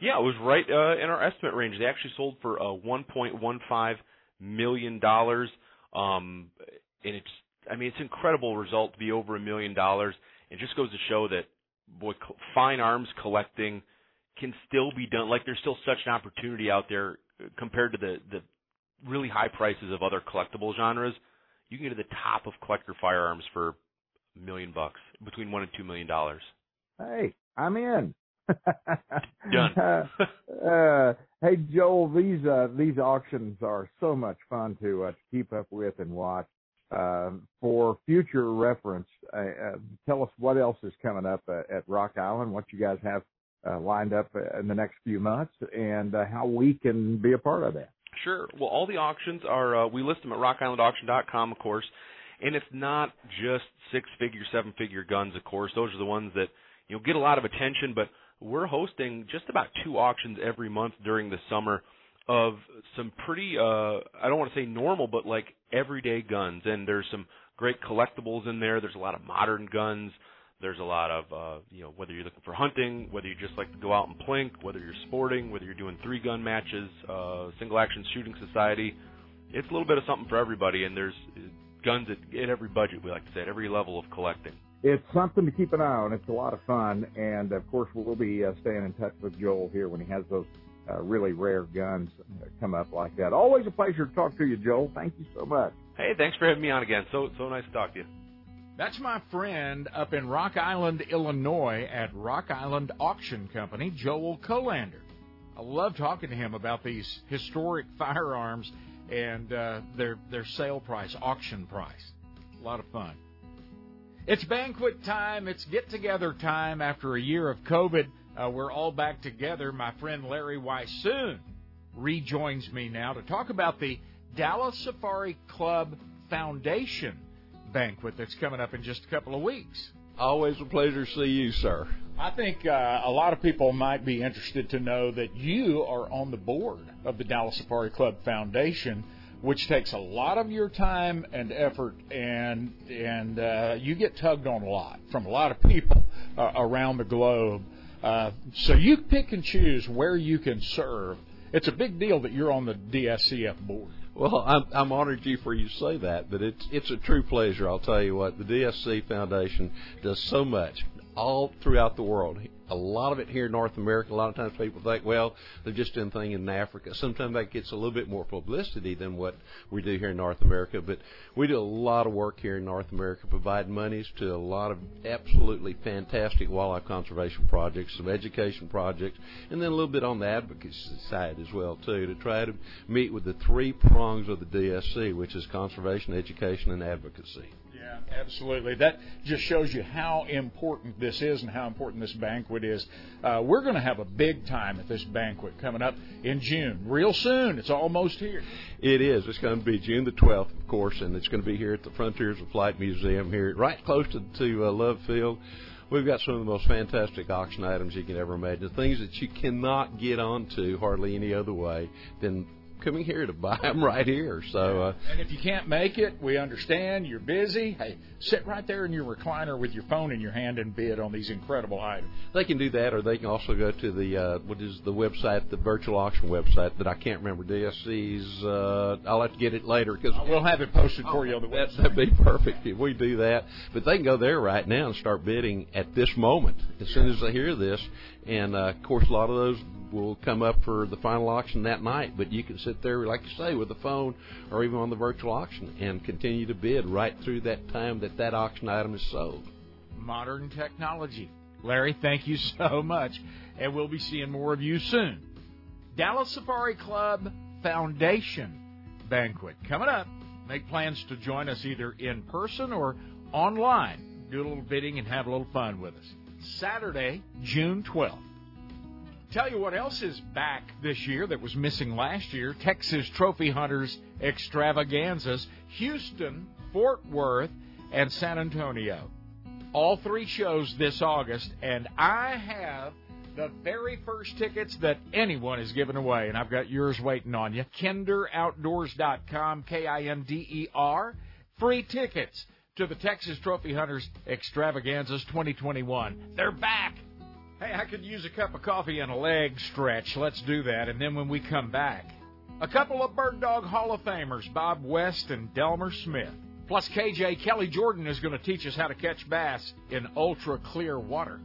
Yeah, it was right uh, in our estimate range. They actually sold for uh, 1.15 million dollars, um, and it's I mean, it's an incredible result to be over a million dollars. It just goes to show that boy, fine arms collecting can still be done. Like there's still such an opportunity out there uh, compared to the the really high prices of other collectible genres. You can get to the top of collector firearms for a million bucks, between one and two million dollars. Hey, I'm in. Done. uh, uh, hey Joel, these uh, these auctions are so much fun to uh, keep up with and watch. Uh, for future reference, uh, uh, tell us what else is coming up uh, at Rock Island, what you guys have uh, lined up in the next few months, and uh, how we can be a part of that. Sure. Well, all the auctions are uh, we list them at rockislandauction.com, of course, and it's not just six-figure, seven-figure guns. Of course, those are the ones that you know get a lot of attention, but we're hosting just about two auctions every month during the summer of some pretty uh I don't want to say normal but like everyday guns and there's some great collectibles in there there's a lot of modern guns there's a lot of uh you know whether you're looking for hunting whether you just like to go out and plink whether you're sporting whether you're doing three gun matches uh single action shooting society it's a little bit of something for everybody and there's guns at, at every budget we like to say at every level of collecting it's something to keep an eye on. It's a lot of fun, and of course, we'll be uh, staying in touch with Joel here when he has those uh, really rare guns come up like that. Always a pleasure to talk to you, Joel. Thank you so much. Hey, thanks for having me on again. So so nice to talk to you. That's my friend up in Rock Island, Illinois, at Rock Island Auction Company, Joel Kolander. I love talking to him about these historic firearms and uh, their their sale price, auction price. A lot of fun. It's banquet time. It's get together time after a year of COVID. Uh, we're all back together. My friend Larry Weishuhn rejoins me now to talk about the Dallas Safari Club Foundation banquet that's coming up in just a couple of weeks. Always a pleasure to see you, sir. I think uh, a lot of people might be interested to know that you are on the board of the Dallas Safari Club Foundation which takes a lot of your time and effort, and and uh, you get tugged on a lot from a lot of people uh, around the globe. Uh, so you pick and choose where you can serve. It's a big deal that you're on the DSCF board. Well, I'm, I'm honored you for you say that, but it's it's a true pleasure. I'll tell you what, the DSC Foundation does so much all throughout the world a lot of it here in North America. A lot of times people think, well, they're just doing things in Africa. Sometimes that gets a little bit more publicity than what we do here in North America. But we do a lot of work here in North America, provide monies to a lot of absolutely fantastic wildlife conservation projects, some education projects, and then a little bit on the advocacy side as well too, to try to meet with the three prongs of the DSC, which is conservation, education, and advocacy. Yeah, absolutely. That just shows you how important this is and how important this banquet is. Uh, we're going to have a big time at this banquet coming up in June, real soon. It's almost here. It is. It's going to be June the 12th, of course, and it's going to be here at the Frontiers of Flight Museum here, right close to, to uh, Love Field. We've got some of the most fantastic auction items you can ever imagine, things that you cannot get onto hardly any other way than coming here to buy them right here. So, uh, and if you can't make it, we understand you're busy. Hey, sit right there in your recliner with your phone in your hand and bid on these incredible items. They can do that, or they can also go to the uh, what is the website, the virtual auction website that I can't remember. DSC's. Uh, I'll have to get it later because we'll have it posted for you on the website. That'd be perfect if we do that. But they can go there right now and start bidding at this moment as soon as they hear this. And uh, of course, a lot of those will come up for the final auction that night. But you can sit there, like you say, with the phone or even on the virtual auction and continue to bid right through that time that that auction item is sold. Modern technology. Larry, thank you so much. And we'll be seeing more of you soon. Dallas Safari Club Foundation Banquet coming up. Make plans to join us either in person or online. Do a little bidding and have a little fun with us. Saturday, June 12th. Tell you what else is back this year that was missing last year Texas Trophy Hunters extravaganzas, Houston, Fort Worth, and San Antonio. All three shows this August, and I have the very first tickets that anyone is giving away, and I've got yours waiting on you. KinderOutdoors.com, K I N D E R. Free tickets to the Texas Trophy Hunters Extravaganzas 2021. They're back. Hey, I could use a cup of coffee and a leg stretch. Let's do that. And then when we come back, a couple of Bird Dog Hall of Famers, Bob West and Delmar Smith. Plus, KJ Kelly Jordan is going to teach us how to catch bass in ultra clear water.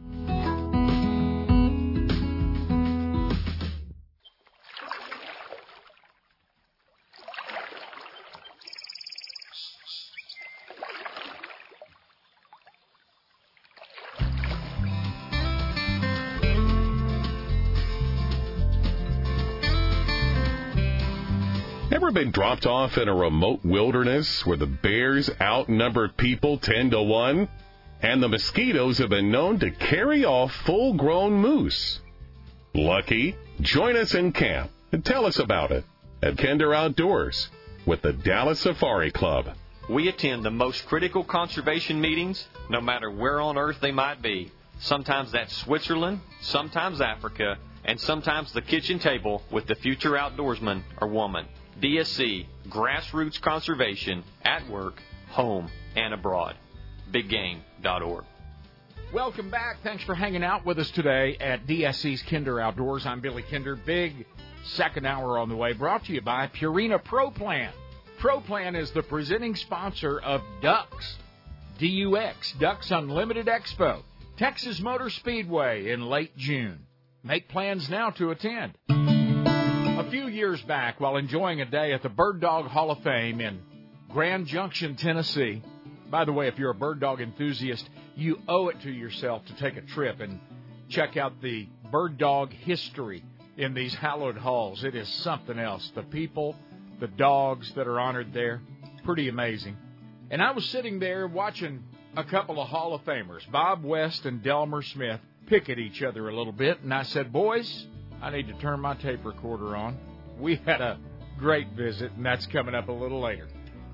Ever been dropped off in a remote wilderness where the bears outnumber people 10 to 1? And the mosquitoes have been known to carry off full grown moose. Lucky? Join us in camp and tell us about it at Kinder Outdoors with the Dallas Safari Club. We attend the most critical conservation meetings, no matter where on earth they might be. Sometimes that's Switzerland, sometimes Africa, and sometimes the kitchen table with the future outdoorsman or woman. DSC, grassroots conservation at work, home, and abroad. BigGame.org. Welcome back. Thanks for hanging out with us today at DSC's Kinder Outdoors. I'm Billy Kinder. Big second hour on the way, brought to you by Purina Pro Plan. Pro Plan is the presenting sponsor of Ducks, DUX, Ducks Unlimited Expo, Texas Motor Speedway in late June. Make plans now to attend. Few years back, while enjoying a day at the Bird Dog Hall of Fame in Grand Junction, Tennessee, by the way, if you're a bird dog enthusiast, you owe it to yourself to take a trip and check out the bird dog history in these hallowed halls. It is something else. The people, the dogs that are honored there, pretty amazing. And I was sitting there watching a couple of Hall of Famers, Bob West and Delmar Smith, pick at each other a little bit, and I said, Boys, I need to turn my tape recorder on. We had a great visit, and that's coming up a little later.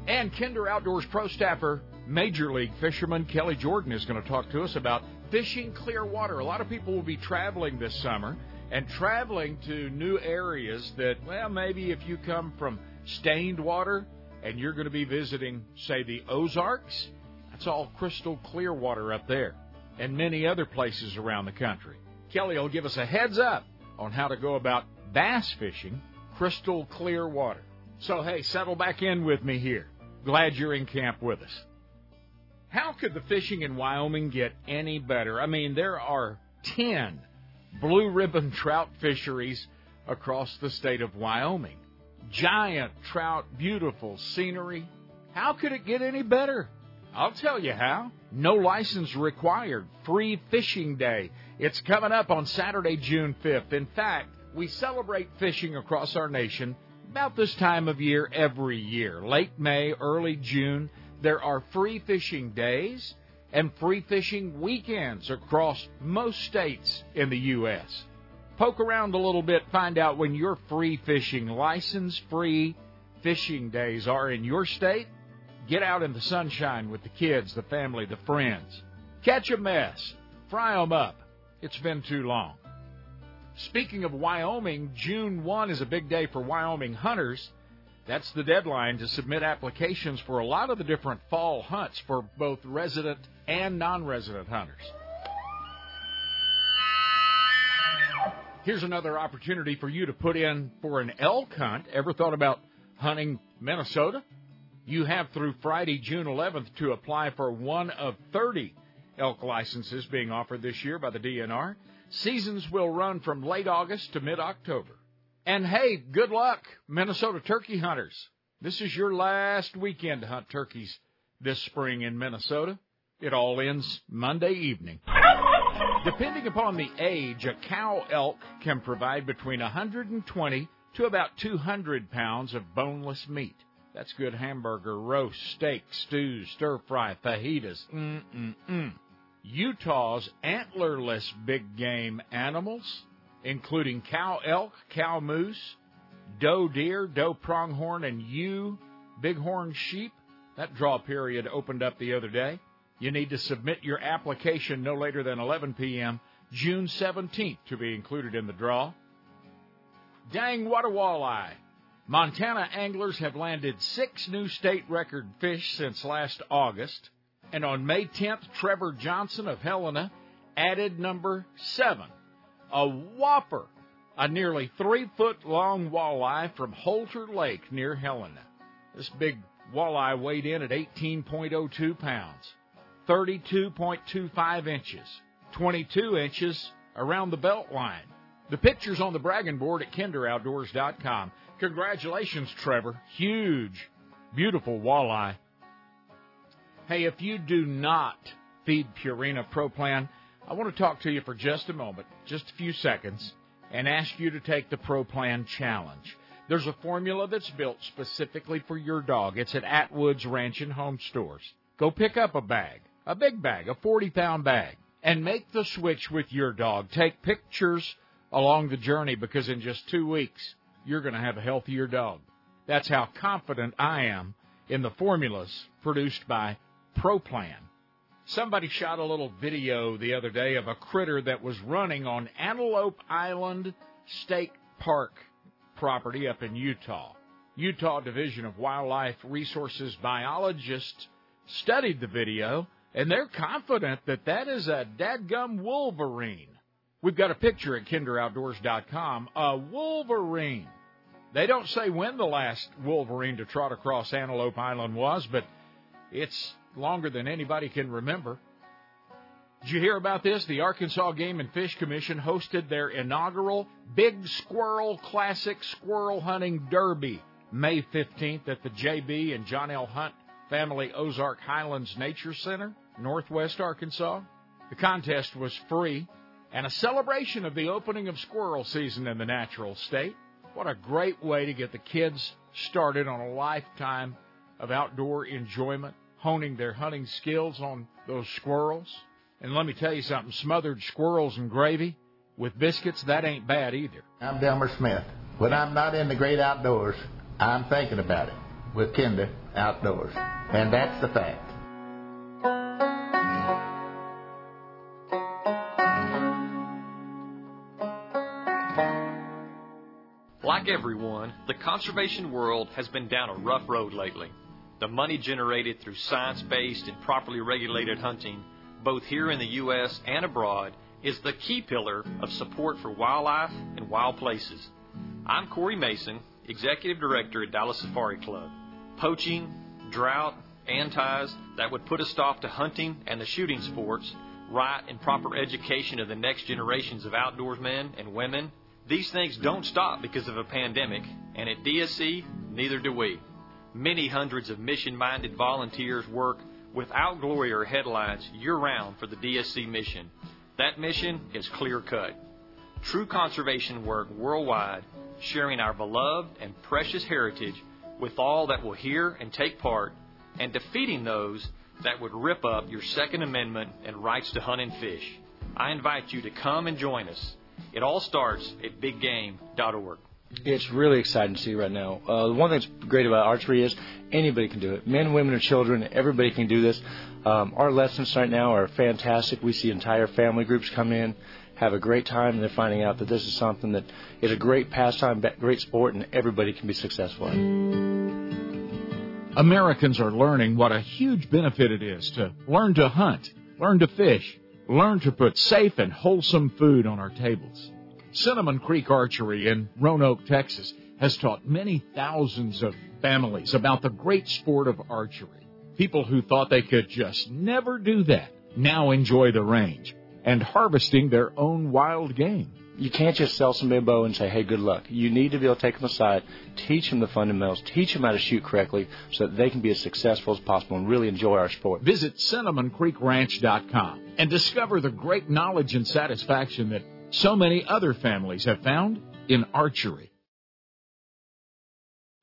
And Kinder Outdoors Pro Staffer, Major League fisherman Kelly Jordan is going to talk to us about fishing clear water. A lot of people will be traveling this summer and traveling to new areas that, well, maybe if you come from stained water and you're going to be visiting, say, the Ozarks, that's all crystal clear water up there, and many other places around the country. Kelly will give us a heads up on how to go about bass fishing crystal clear water. So, hey, settle back in with me here. Glad you're in camp with us. How could the fishing in Wyoming get any better? I mean, there are 10 blue ribbon trout fisheries across the state of Wyoming. Giant trout, beautiful scenery. How could it get any better? I'll tell you how. No license required. Free fishing day. It's coming up on Saturday, June 5th. In fact, we celebrate fishing across our nation about this time of year every year. Late May, early June, there are free fishing days and free fishing weekends across most states in the U.S. Poke around a little bit, find out when your free fishing license free fishing days are in your state. Get out in the sunshine with the kids, the family, the friends. Catch a mess. Fry 'em up. It's been too long. Speaking of Wyoming, June 1 is a big day for Wyoming hunters. That's the deadline to submit applications for a lot of the different fall hunts for both resident and non resident hunters. Here's another opportunity for you to put in for an elk hunt. Ever thought about hunting Minnesota? You have through Friday, June 11th to apply for one of 30 elk licenses being offered this year by the DNR. Seasons will run from late August to mid October. And hey, good luck, Minnesota turkey hunters. This is your last weekend to hunt turkeys this spring in Minnesota. It all ends Monday evening. Depending upon the age, a cow elk can provide between 120 to about 200 pounds of boneless meat. That's good hamburger, roast, steak, stews, stir fry, fajitas. Mm-mm-mm. Utah's antlerless big game animals, including cow elk, cow moose, doe deer, doe pronghorn, and ewe bighorn sheep. That draw period opened up the other day. You need to submit your application no later than 11 p.m. June 17th to be included in the draw. Dang what a walleye. Montana anglers have landed six new state record fish since last August. And on May 10th, Trevor Johnson of Helena added number seven, a whopper, a nearly three foot long walleye from Holter Lake near Helena. This big Walleye weighed in at 18.02 pounds, 32.25 inches, 22 inches around the belt line. The picture's on the bragging board at kinderoutdoors.com. Congratulations, Trevor. Huge, beautiful walleye. Hey, if you do not feed Purina Pro Plan, I want to talk to you for just a moment, just a few seconds, and ask you to take the Pro Plan Challenge. There's a formula that's built specifically for your dog. It's at Atwood's Ranch and Home Stores. Go pick up a bag, a big bag, a 40 pound bag, and make the switch with your dog. Take pictures along the journey because in just two weeks, you're going to have a healthier dog. That's how confident I am in the formulas produced by ProPlan. Somebody shot a little video the other day of a critter that was running on Antelope Island State Park property up in Utah. Utah Division of Wildlife Resources biologists studied the video and they're confident that that is a dadgum wolverine. We've got a picture at kinderoutdoors.com. A wolverine. They don't say when the last wolverine to trot across Antelope Island was, but it's longer than anybody can remember. Did you hear about this? The Arkansas Game and Fish Commission hosted their inaugural Big Squirrel Classic Squirrel Hunting Derby May 15th at the JB and John L. Hunt Family Ozark Highlands Nature Center, Northwest Arkansas. The contest was free and a celebration of the opening of squirrel season in the natural state. What a great way to get the kids started on a lifetime of outdoor enjoyment, honing their hunting skills on those squirrels. And let me tell you something smothered squirrels and gravy with biscuits, that ain't bad either. I'm Delmar Smith. When I'm not in the great outdoors, I'm thinking about it with Kinder Outdoors. And that's the fact. Like everyone, the conservation world has been down a rough road lately. The money generated through science based and properly regulated hunting, both here in the U.S. and abroad, is the key pillar of support for wildlife and wild places. I'm Corey Mason, Executive Director at Dallas Safari Club. Poaching, drought, antis that would put a stop to hunting and the shooting sports, right and proper education of the next generations of outdoorsmen and women, these things don't stop because of a pandemic, and at DSC, neither do we. Many hundreds of mission minded volunteers work without glory or headlines year round for the DSC mission. That mission is clear cut. True conservation work worldwide, sharing our beloved and precious heritage with all that will hear and take part, and defeating those that would rip up your Second Amendment and rights to hunt and fish. I invite you to come and join us. It all starts at biggame.org. It's really exciting to see right now. Uh, one thing that's great about archery is anybody can do it. Men, women, or children, everybody can do this. Um, our lessons right now are fantastic. We see entire family groups come in, have a great time, and they're finding out that this is something that is a great pastime, great sport, and everybody can be successful in. Americans are learning what a huge benefit it is to learn to hunt, learn to fish, learn to put safe and wholesome food on our tables. Cinnamon Creek Archery in Roanoke, Texas has taught many thousands of families about the great sport of archery. People who thought they could just never do that now enjoy the range and harvesting their own wild game. You can't just sell somebody a bow and say, hey, good luck. You need to be able to take them aside, teach them the fundamentals, teach them how to shoot correctly so that they can be as successful as possible and really enjoy our sport. Visit CinnamonCreekRanch.com and discover the great knowledge and satisfaction that so many other families have found in archery.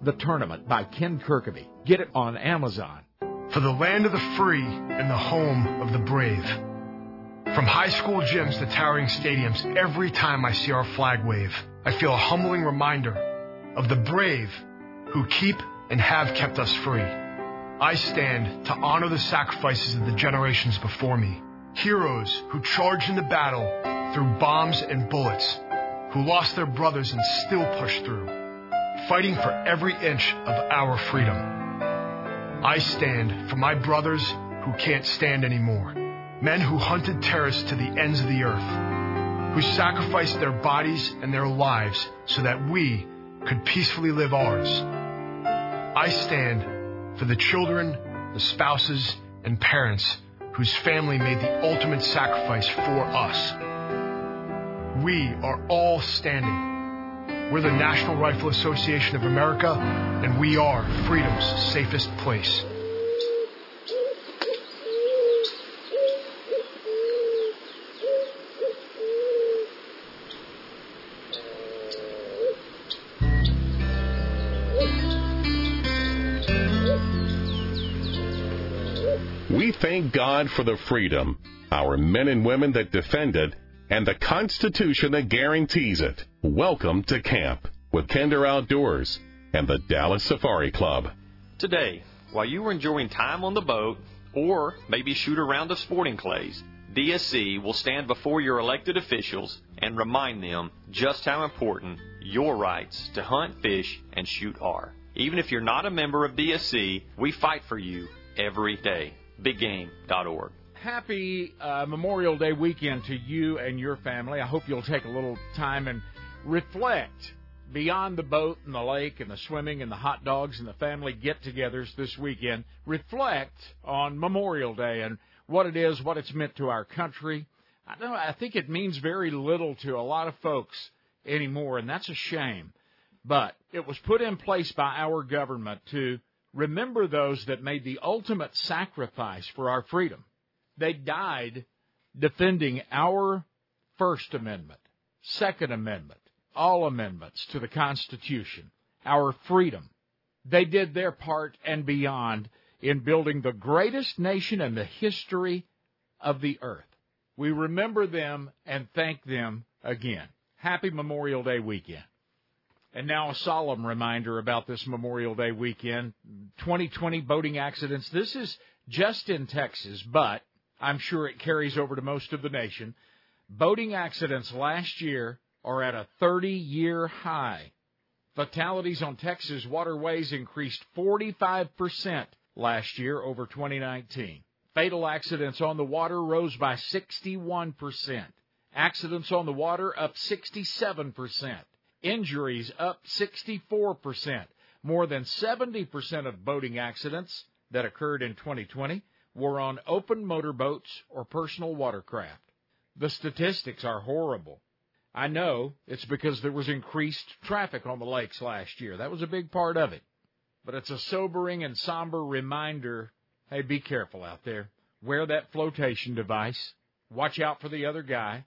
The Tournament by Ken Kirkaby. Get it on Amazon. For the land of the free and the home of the brave. From high school gyms to towering stadiums, every time I see our flag wave, I feel a humbling reminder of the brave who keep and have kept us free. I stand to honor the sacrifices of the generations before me, heroes who charged into battle through bombs and bullets, who lost their brothers and still pushed through, fighting for every inch of our freedom. I stand for my brothers who can't stand anymore, men who hunted terrorists to the ends of the earth, who sacrificed their bodies and their lives so that we could peacefully live ours. I stand for the children, the spouses, and parents whose family made the ultimate sacrifice for us. We are all standing. We're the National Rifle Association of America, and we are freedom's safest place. We thank God for the freedom, our men and women that defend it, and the Constitution that guarantees it. Welcome to camp with Kinder Outdoors and the Dallas Safari Club. Today, while you are enjoying time on the boat or maybe shoot a round of sporting clays, DSC will stand before your elected officials and remind them just how important your rights to hunt, fish, and shoot are. Even if you're not a member of DSC, we fight for you every day. BigGame.org. Happy uh, Memorial Day weekend to you and your family. I hope you'll take a little time and reflect beyond the boat and the lake and the swimming and the hot dogs and the family get togethers this weekend. Reflect on Memorial Day and what it is, what it's meant to our country. I know I think it means very little to a lot of folks anymore, and that's a shame. But it was put in place by our government to remember those that made the ultimate sacrifice for our freedom. They died defending our First Amendment, Second Amendment, all amendments to the Constitution, our freedom. They did their part and beyond in building the greatest nation in the history of the earth. We remember them and thank them again. Happy Memorial Day weekend. And now a solemn reminder about this Memorial Day weekend. 2020 boating accidents. This is just in Texas, but I'm sure it carries over to most of the nation. Boating accidents last year are at a 30 year high. Fatalities on Texas waterways increased 45% last year over 2019. Fatal accidents on the water rose by 61%. Accidents on the water up 67%. Injuries up 64%. More than 70% of boating accidents that occurred in 2020 were on open motorboats or personal watercraft. The statistics are horrible. I know it's because there was increased traffic on the lakes last year. That was a big part of it. But it's a sobering and somber reminder hey, be careful out there. Wear that flotation device. Watch out for the other guy.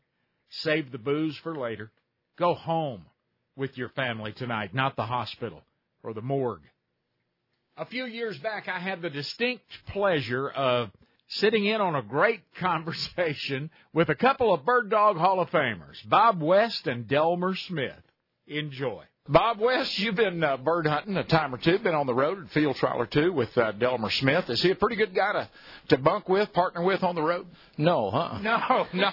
Save the booze for later. Go home with your family tonight, not the hospital or the morgue. A few years back, I had the distinct pleasure of sitting in on a great conversation with a couple of Bird Dog Hall of Famers, Bob West and Delmar Smith. Enjoy. Bob West, you've been uh, bird hunting a time or two, been on the road and field trial or two with uh, Delmar Smith. Is he a pretty good guy to, to bunk with, partner with on the road? No, huh? No, no,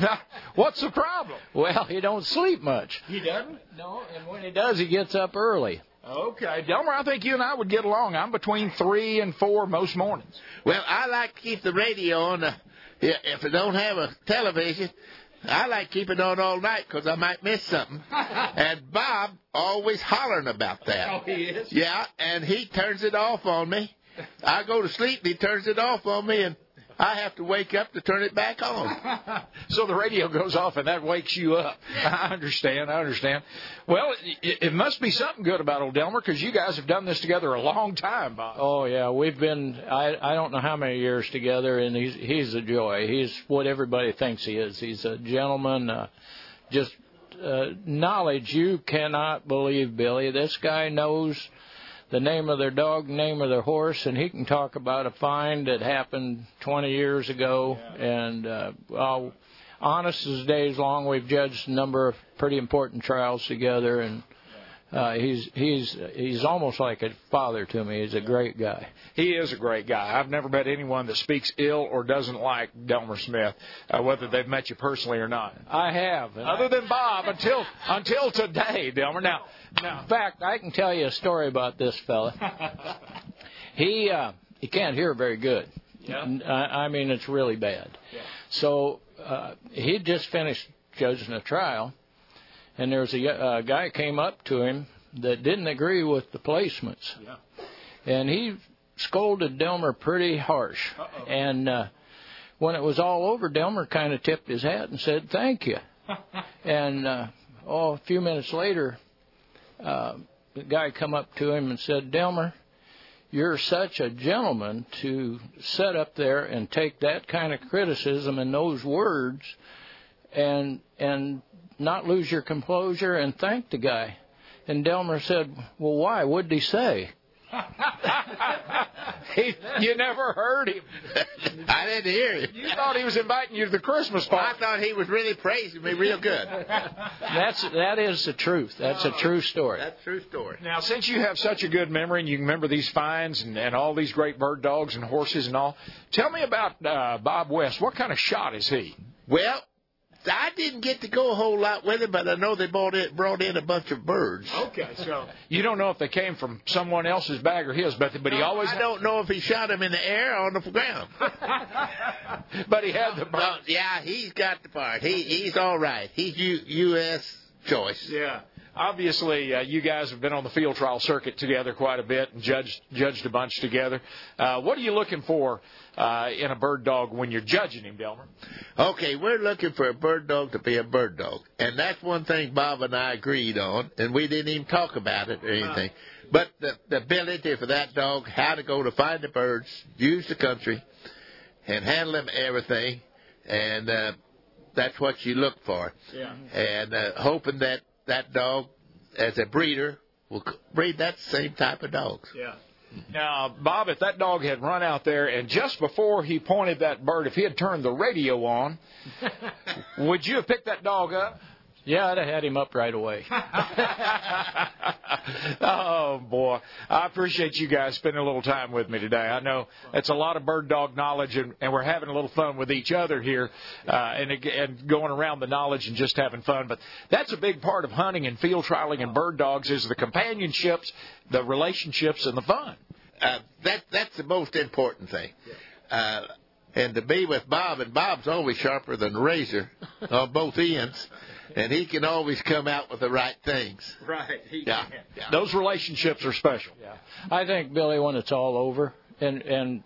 no. What's the problem? Well, he don't sleep much. He doesn't? No, and when he does, he gets up early. Okay, Delmar, I think you and I would get along. I'm between three and four most mornings. Well, I like to keep the radio on. Uh, if I don't have a television, I like keeping it on all night because I might miss something. and Bob always hollering about that. Oh, he is? Yeah, and he turns it off on me. I go to sleep and he turns it off on me, and I have to wake up to turn it back on. so the radio goes off and that wakes you up. I understand. I understand. Well, it, it must be something good about old Delmar because you guys have done this together a long time, Bob. Oh yeah, we've been I I don't know how many years together, and he's he's a joy. He's what everybody thinks he is. He's a gentleman. Uh, just uh, knowledge you cannot believe, Billy. This guy knows the name of their dog, name of their horse, and he can talk about a find that happened 20 years ago. Yeah. And uh, well, honest as days long, we've judged a number of pretty important trials together, and uh, he's he's he's almost like a father to me. He's a great guy. He is a great guy. I've never met anyone that speaks ill or doesn't like Delmar Smith, uh, whether they've met you personally or not. I have. Other than Bob, until until today, Delmar. Now, now, in fact, I can tell you a story about this fella. he uh, he can't hear very good. Yeah. I, I mean, it's really bad. Yeah. So uh, he just finished judging a trial and there was a uh, guy came up to him that didn't agree with the placements, yeah. and he scolded Delmar pretty harsh. Uh-oh. And uh, when it was all over, Delmar kind of tipped his hat and said, "Thank you." and uh, oh, a few minutes later, uh, the guy come up to him and said, "Delmar." You're such a gentleman to sit up there and take that kind of criticism and those words and and not lose your composure and thank the guy. And Delmar said, Well, why? What did he say? he, you never heard him. I didn't hear him. You thought he was inviting you to the Christmas party. I thought he was really praising me real good. That's that is the truth. That's a true story. That's a true story. Now, since you have such a good memory and you can remember these finds and, and all these great bird dogs and horses and all, tell me about uh, Bob West. What kind of shot is he? Well, I didn't get to go a whole lot with it, but I know they brought in, brought in a bunch of birds. Okay, so you don't know if they came from someone else's bag or his, but but he always. I don't know if he shot them in the air or on the ground. but he had the bird. Well, yeah, he's got the part. He he's all right. He's U, U.S. choice. Yeah obviously uh, you guys have been on the field trial circuit together quite a bit and judged judged a bunch together. Uh, what are you looking for uh, in a bird dog when you're judging him, Delmar? Okay, we're looking for a bird dog to be a bird dog, and that's one thing Bob and I agreed on, and we didn't even talk about it or anything. But the, the ability for that dog, how to go to find the birds, use the country, and handle them everything, and uh, that's what you look for. Yeah. And uh, hoping that that dog, as a breeder, will breed that same type of dogs. Yeah. Now, Bob, if that dog had run out there and just before he pointed that bird, if he had turned the radio on, would you have picked that dog up? Yeah, I'd have had him up right away. oh boy, I appreciate you guys spending a little time with me today. I know it's a lot of bird dog knowledge, and, and we're having a little fun with each other here, uh, and and going around the knowledge and just having fun. But that's a big part of hunting and field trialing and bird dogs is the companionships, the relationships, and the fun. Uh, that that's the most important thing. Uh, and to be with Bob, and Bob's always sharper than a razor on both ends and he can always come out with the right things. Right. He yeah. Yeah. Those relationships are special. Yeah. I think Billy, when it's all over, and and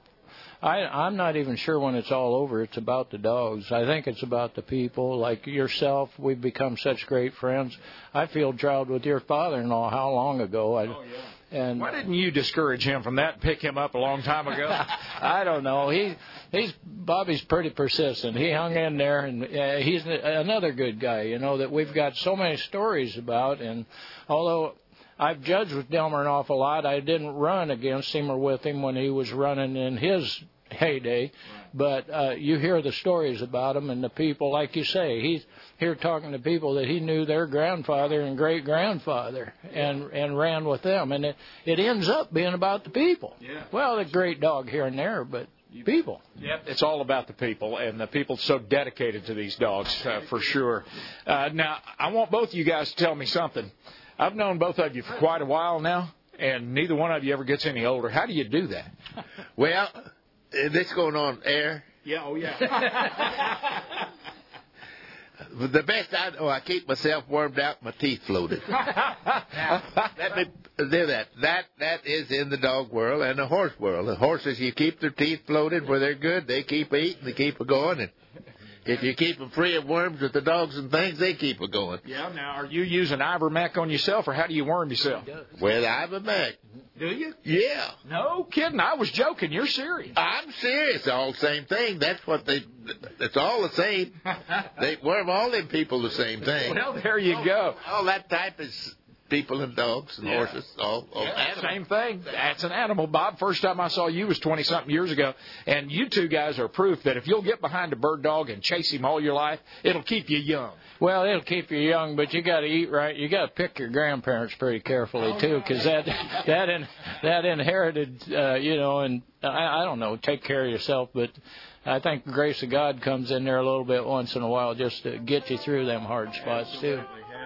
I I'm not even sure when it's all over. It's about the dogs. I think it's about the people. Like yourself, we've become such great friends. I feel trialed with your father-in-law how long ago? I, oh yeah. And why didn't you discourage him from that and pick him up a long time ago? I don't know. He he's Bobby's pretty persistent. He hung in there, and uh, he's another good guy. You know that we've got so many stories about. And although I've judged with Delmar an awful lot, I didn't run against him or with him when he was running in his heyday. But uh, you hear the stories about him and the people, like you say, he's here talking to people that he knew their grandfather and great grandfather and and ran with them, and it it ends up being about the people. Yeah. Well, a great dog here and there, but people. Yep, it's all about the people, and the people so dedicated to these dogs uh, for sure. Uh, now, I want both of you guys to tell me something. I've known both of you for quite a while now, and neither one of you ever gets any older. How do you do that? Well, is Uh, this going on air? Yeah, oh yeah. The best I know, I keep myself warmed out, my teeth floated. Let me do that. That that is in the dog world and the horse world. The horses, you keep their teeth floated where they're good, they keep eating, they keep going, and if you keep them free of worms with the dogs and things, they keep it going. Yeah. Now, are you using Ivermectin on yourself, or how do you worm yourself? With Ivermectin. Do you? Yeah. No kidding. I was joking. You're serious. I'm serious. All the same thing. That's what they. It's all the same. they worm all them people the same thing. Well, there you go. All that type is people and dogs and Yeah. horses. All, all Yeah, animals. same thing. That's an animal, Bob. First time I saw you was 20 something years ago. And you two guys are proof that if you'll get behind a bird dog and chase him all your life, it'll keep you young. Well, it'll keep you young, but you got to eat right. You got to pick your grandparents pretty carefully too, because that that in, that inherited, uh, you know, and I, I don't know, take care of yourself. But I think the grace of God comes in there a little bit once in a while, just to get you through them hard spots too.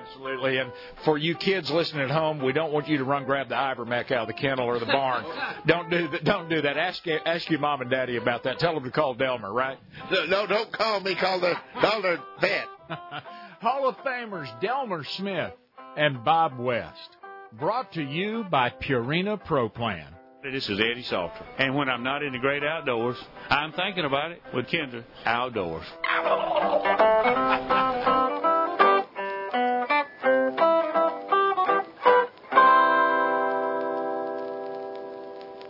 Absolutely. And for you kids listening at home, we don't want you to run grab the Ivermec out of the kennel or the barn. don't do that. Don't do that. Ask ask your mom and daddy about that. Tell them to call Delmar, right? No, no, don't call me. Call the call the vet. Hall of Famers Delmar Smith and Bob West. Brought to you by Purina Pro Plan. This is Eddie Salter. And when I'm not in the great outdoors, I'm thinking about it with Kinder Outdoors.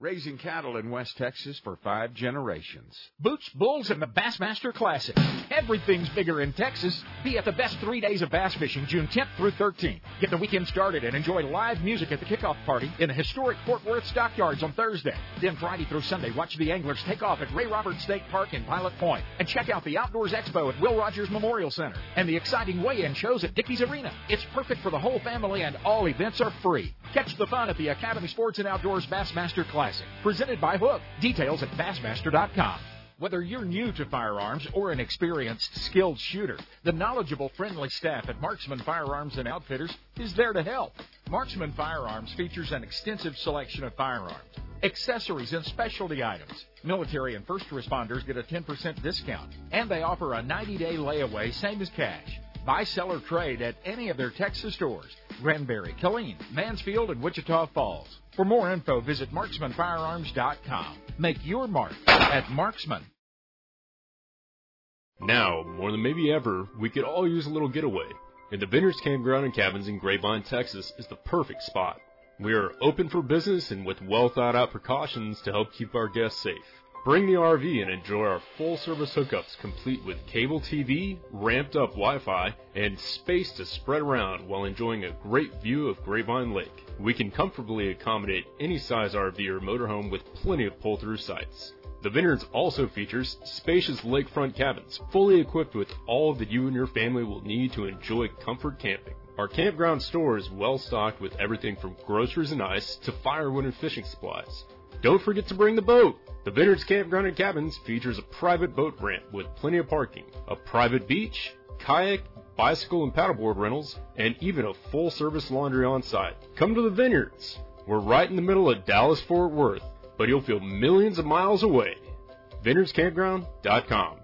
Raising cattle in West Texas for five generations. Boots, Bulls, and the Bassmaster Classic. Everything's bigger in Texas. Be at the best three days of bass fishing, June 10th through 13th. Get the weekend started and enjoy live music at the kickoff party in the historic Fort Worth Stockyards on Thursday. Then Friday through Sunday, watch the anglers take off at Ray Roberts State Park in Pilot Point. And check out the Outdoors Expo at Will Rogers Memorial Center and the exciting weigh-in shows at Dickies Arena. It's perfect for the whole family and all events are free. Catch the fun at the Academy Sports and Outdoors Bassmaster Classic, presented by Hook. Details at Bassmaster.com. Whether you're new to firearms or an experienced, skilled shooter, the knowledgeable, friendly staff at Marksman Firearms and Outfitters is there to help. Marksman Firearms features an extensive selection of firearms, accessories, and specialty items. Military and first responders get a 10% discount, and they offer a 90-day layaway, same as cash. Buy, sell, or trade at any of their Texas stores Granbury, Killeen, Mansfield, and Wichita Falls. For more info, visit marksmanfirearms.com. Make your mark at Marksman. Now, more than maybe ever, we could all use a little getaway. And the Vineyards Campground and Cabins in Grapevine, Texas is the perfect spot. We are open for business and with well thought out precautions to help keep our guests safe. Bring the RV and enjoy our full service hookups complete with cable TV, ramped up Wi-Fi, and space to spread around while enjoying a great view of Grapevine Lake. We can comfortably accommodate any size RV or motorhome with plenty of pull-through sites. The Vineyards also features spacious lakefront cabins, fully equipped with all that you and your family will need to enjoy comfort camping. Our campground store is well stocked with everything from groceries and ice to firewood and fishing supplies. Don't forget to bring the boat! The Vineyards Campground and Cabins features a private boat ramp with plenty of parking, a private beach, kayak, bicycle and paddleboard rentals, and even a full service laundry on site. Come to the Vineyards! We're right in the middle of Dallas Fort Worth, but you'll feel millions of miles away. VineyardsCampground.com.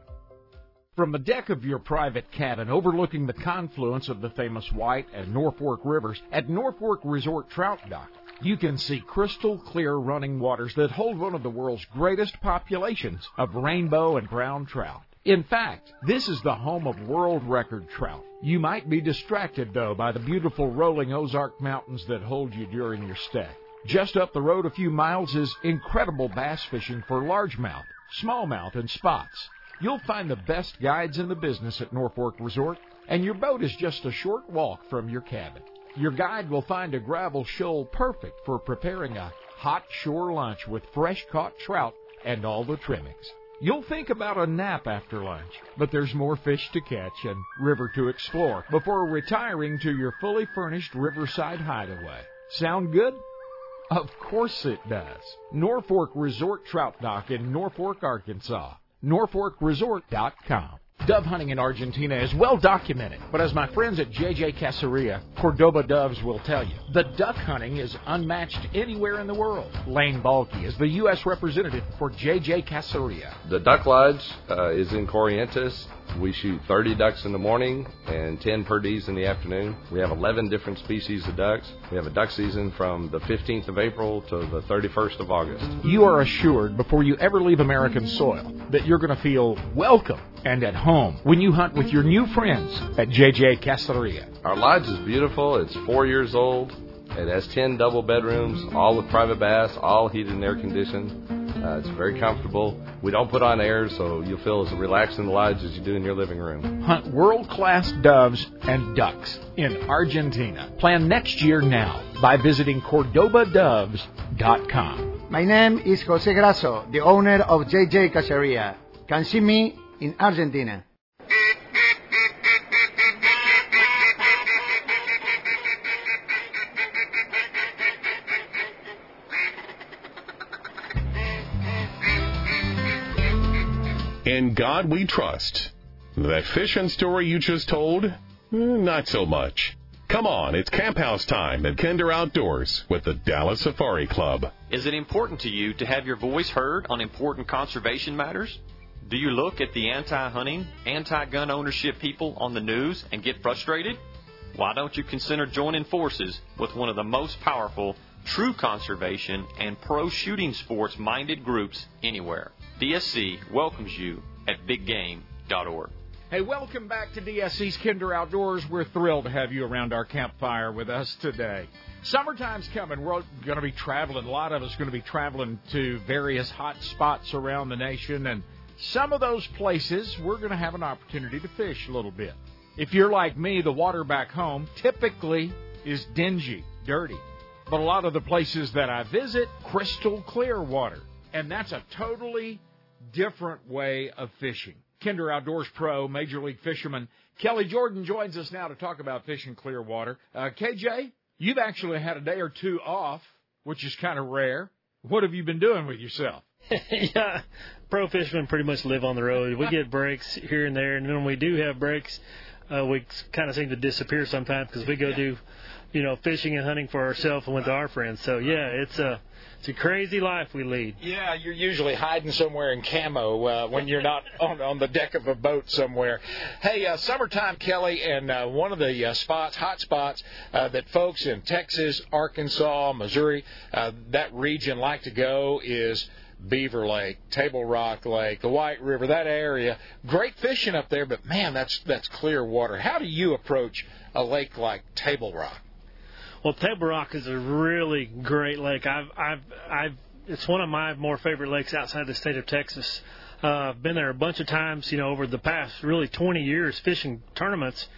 From the deck of your private cabin overlooking the confluence of the famous White and Norfork rivers at Norfork Resort Trout Dock, you can see crystal clear running waters that hold one of the world's greatest populations of rainbow and brown trout. In fact, this is the home of world record trout. You might be distracted, though, by the beautiful rolling Ozark Mountains that hold you during your stay. Just up the road a few miles is incredible bass fishing for largemouth, smallmouth, and spots. You'll find the best guides in the business at Norfork Resort, and your boat is just a short walk from your cabin. Your guide will find a gravel shoal perfect for preparing a hot shore lunch with fresh caught trout and all the trimmings. You'll think about a nap after lunch, but there's more fish to catch and river to explore before retiring to your fully furnished riverside hideaway. Sound good? Of course it does. Norfork Resort Trout Dock in Norfork, Arkansas. NorforkResort.com. Dove hunting in Argentina is well documented, but as my friends at JJ Caceria, Cordoba Doves will tell you, the duck hunting is unmatched anywhere in the world. Lane Balky is the U.S. representative for JJ Caceria. The Duck Lodge uh, is in Corrientes. We shoot 30 ducks in the morning and 10 per perdees in the afternoon. We have 11 different species of ducks. We have a duck season from the 15th of April to the 31st of August. You are assured before you ever leave American soil that you're going to feel welcome and at home when you hunt with your new friends at JJ Caceria. Our lodge is beautiful. It's four years old. It has 10 double bedrooms, all with private baths, all heated and air conditioned. Uh, it's very comfortable. We don't put on air, so you'll feel as relaxed in the lodge as you do in your living room. Hunt world class doves and ducks in Argentina. Plan next year now by visiting CordobaDoves.com. My name is Jose Grasso, the owner of JJ Caceria. Can see me in Argentina. In God we trust. That fishing story you just told? Eh, Not so much. Come on, it's camp house time at Kinder Outdoors with the Dallas Safari Club. Is it important to you to have your voice heard on important conservation matters? Do you look at the anti hunting, anti gun ownership people on the news and get frustrated? Why don't you consider joining forces with one of the most powerful, true conservation, and pro shooting sports minded groups anywhere? DSC welcomes you at biggame.org. Hey, welcome back to DSC's Kinder Outdoors. We're thrilled to have you around our campfire with us today. Summertime's coming. We're going to be traveling. A lot of us are going to be traveling to various hot spots around the nation, and some of those places we're going to have an opportunity to fish a little bit. If you're like me, the water back home typically is dingy, dirty. But a lot of the places that I visit, crystal clear water. And that's a totally different way of fishing. Kinder Outdoors Pro, Major League Fisherman Kelly Jordan joins us now to talk about fishing clear water. Uh, KJ, you've actually had a day or two off, which is kind of rare. What have you been doing with yourself? yeah, pro fishermen pretty much live on the road. We get breaks here and there, and when we do have breaks, uh, we kind of seem to disappear sometimes because we go do, you know, fishing and hunting for ourselves and with our friends. So yeah, it's a it's a crazy life we lead. Yeah, you're usually hiding somewhere in camo uh, when you're not on on the deck of a boat somewhere. Hey, uh, summertime, Kelly, and uh, one of the uh, spots, hot spots uh, that folks in Texas, Arkansas, Missouri, uh, that region like to go is. Beaver Lake, Table Rock Lake, the White River, that area. Great fishing up there, but man, that's that's clear water. How do you approach a lake like Table Rock? Well, Table Rock is a really great lake. I've, I've, I've. It's one of my more favorite lakes outside the state of Texas. Uh, I've been there a bunch of times, you know, over the past really 20 years fishing tournaments.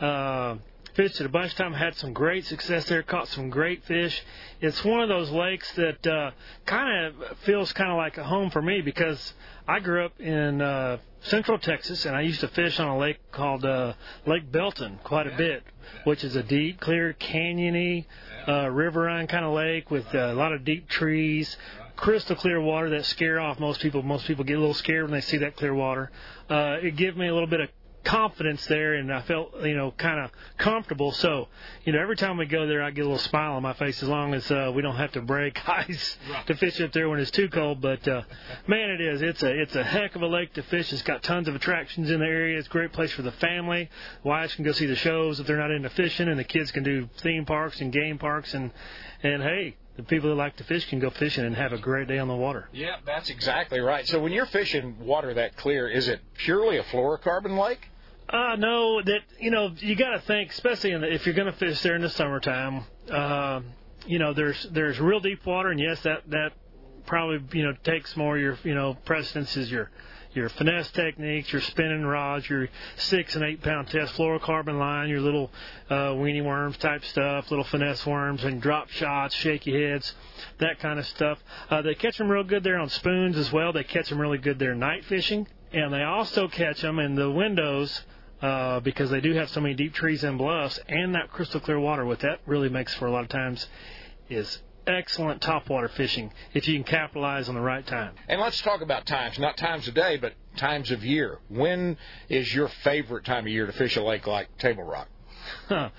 Uh, fished it a bunch of times, had some great success there, caught some great fish. It's one of those lakes that uh, kind of feels kind of like a home for me because I grew up in uh, central Texas and I used to fish on a lake called uh, Lake Belton quite a bit, which is a deep, clear, canyony, uh, riverine kind of lake with uh, a lot of deep trees. Crystal clear water that scare off most people. Most people get a little scared when they see that clear water. Uh, it gave me a little bit of confidence there and I felt you know kind of comfortable. So you know every time we go there I get a little smile on my face as long as uh, we don't have to break ice to fish up there when it's too cold. But uh, man it is. It's a it's a heck of a lake to fish. It's got tons of attractions in the area. It's a great place for the family. Wives can go see the shows if they're not into fishing and the kids can do theme parks and game parks. And and hey the people that like to fish can go fishing and have a great day on the water. Yeah, that's exactly right. So when you're fishing water that clear, is it purely a fluorocarbon lake? Uh, no, that you know you got to think, especially the, if you're going to fish there in the summertime. Uh, you know, there's there's real deep water, and yes, that that probably you know takes more your you know precedence is your your finesse techniques, your spinning rods, your six and eight pound test fluorocarbon line, your little uh, weenie worms type stuff, little finesse worms, and drop shots, shaky heads, that kind of stuff. Uh, they catch them real good there on spoons as well. They catch them really good there night fishing, and they also catch them in the windows. Uh, because they do have so many deep trees and bluffs and that crystal clear water, what that really makes for a lot of times is excellent topwater fishing if you can capitalize on the right time. And let's talk about times, not times of day, but times of year. When is your favorite time of year to fish a lake like Table Rock? Huh.